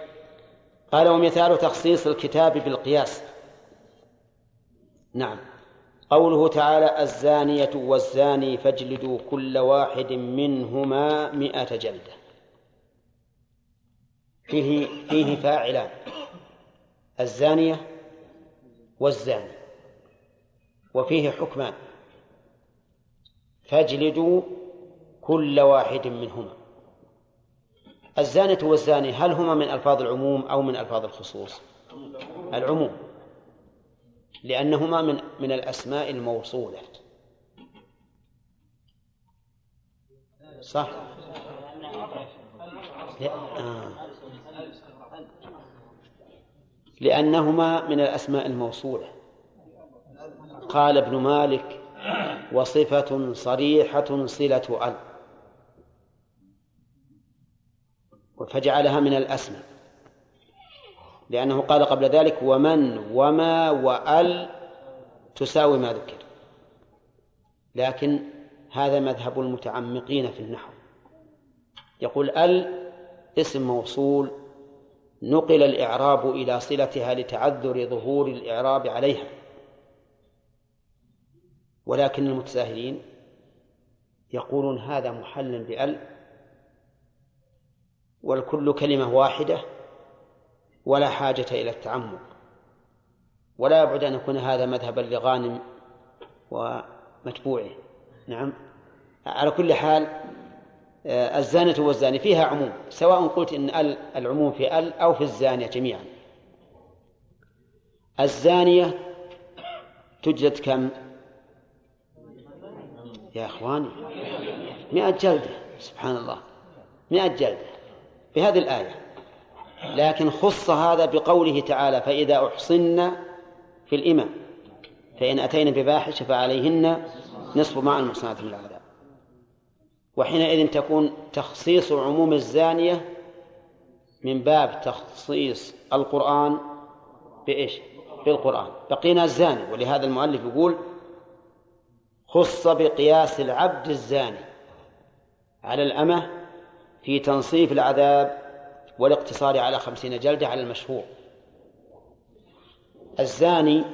قال ومثال تخصيص الكتاب بالقياس. نعم قوله تعالى الزانية والزاني فاجلدوا كل واحد منهما مئة جلدة. فيه فيه فاعلان. الزانية والزاني وفيه حكمان فاجلدوا كل واحد منهما الزانية والزاني هل هما من ألفاظ العموم أو من ألفاظ الخصوص العموم لأنهما من من الأسماء الموصولة صح لا. آه. لأنهما من الأسماء الموصولة. قال ابن مالك وصفة صريحة صلة أل فجعلها من الأسماء. لأنه قال قبل ذلك ومن وما وأل تساوي ما ذكر. لكن هذا مذهب المتعمقين في النحو. يقول أل اسم موصول نقل الإعراب إلى صلتها لتعذر ظهور الإعراب عليها. ولكن المتساهلين يقولون هذا محل بأل والكل كلمة واحدة ولا حاجة إلى التعمق. ولا يبعد أن يكون هذا مذهبا لغانم ومتبوعه. نعم. على كل حال الزانية والزاني فيها عموم سواء قلت إن ال العموم في ال أو في الزانية جميعا. الزانية تجلد كم؟ يا إخواني مئة جلدة سبحان الله مئة جلدة في هذه الآية. لكن خص هذا بقوله تعالى فإذا أحصن في الإمام فإن أتينا بفاحشة فعليهن نصف مع المحصنات من العذاب وحينئذ تكون تخصيص عموم الزانية من باب تخصيص القرآن بإيش؟ بالقرآن. بقينا الزاني ولهذا المؤلف يقول خص بقياس العبد الزاني على الأمة في تنصيف العذاب والاقتصار على خمسين جلدة على المشهور. الزاني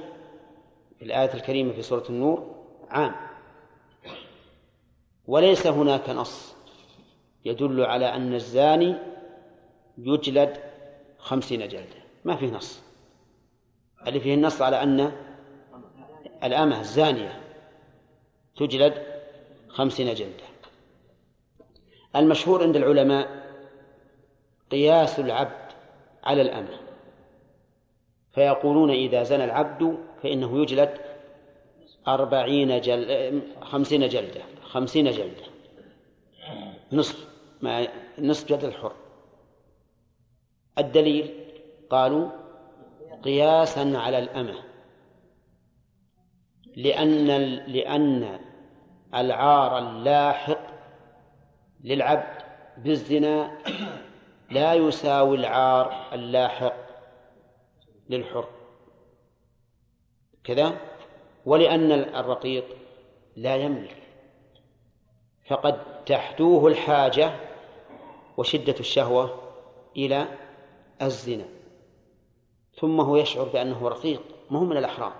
في الآية الكريمة في سورة النور عام. وليس هناك نص يدل على أن الزاني يجلد خمسين جلدة. ما فيه نص. اللي فيه النص على أن الأمة الزانية تجلد خمسين جلدة. المشهور عند العلماء قياس العبد على الأمة. فيقولون إذا زنى العبد فإنه يجلد أربعين جل خمسين جلدة. خمسين جلدة. نصف ما نصف جلد الحر. الدليل قالوا قياسا على الأمة. لأن لأن العار اللاحق للعبد بالزنا لا يساوي العار اللاحق للحر. كذا؟ ولأن الرقيق لا يملك. فقد تحدوه الحاجة وشدة الشهوة إلى الزنا. ثم هو يشعر بأنه رقيق ما هو من الأحرار.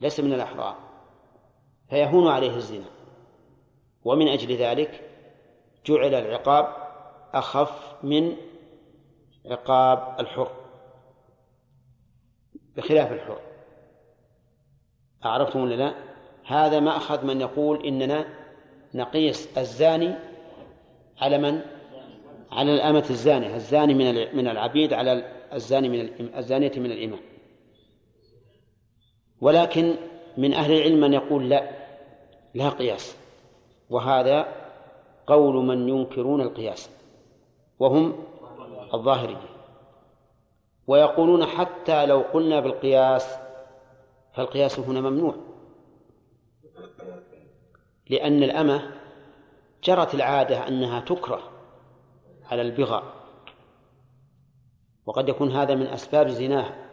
ليس من الأحرار. فيهون عليه الزنا. ومن أجل ذلك جعل العقاب أخف من عقاب الحر. بخلاف الحر. أعرفتم ولا لا؟ هذا مأخذ من يقول إننا نقيس الزاني على من؟ على الأمة الزانية الزاني من من العبيد على الزاني من الزانية من الإمام. ولكن من أهل العلم من يقول لا لا قياس. وهذا قول من ينكرون القياس وهم الظاهرية. ويقولون حتى لو قلنا بالقياس فالقياس هنا ممنوع. لأن الأمة جرت العادة أنها تكره على البغاء وقد يكون هذا من أسباب زناها.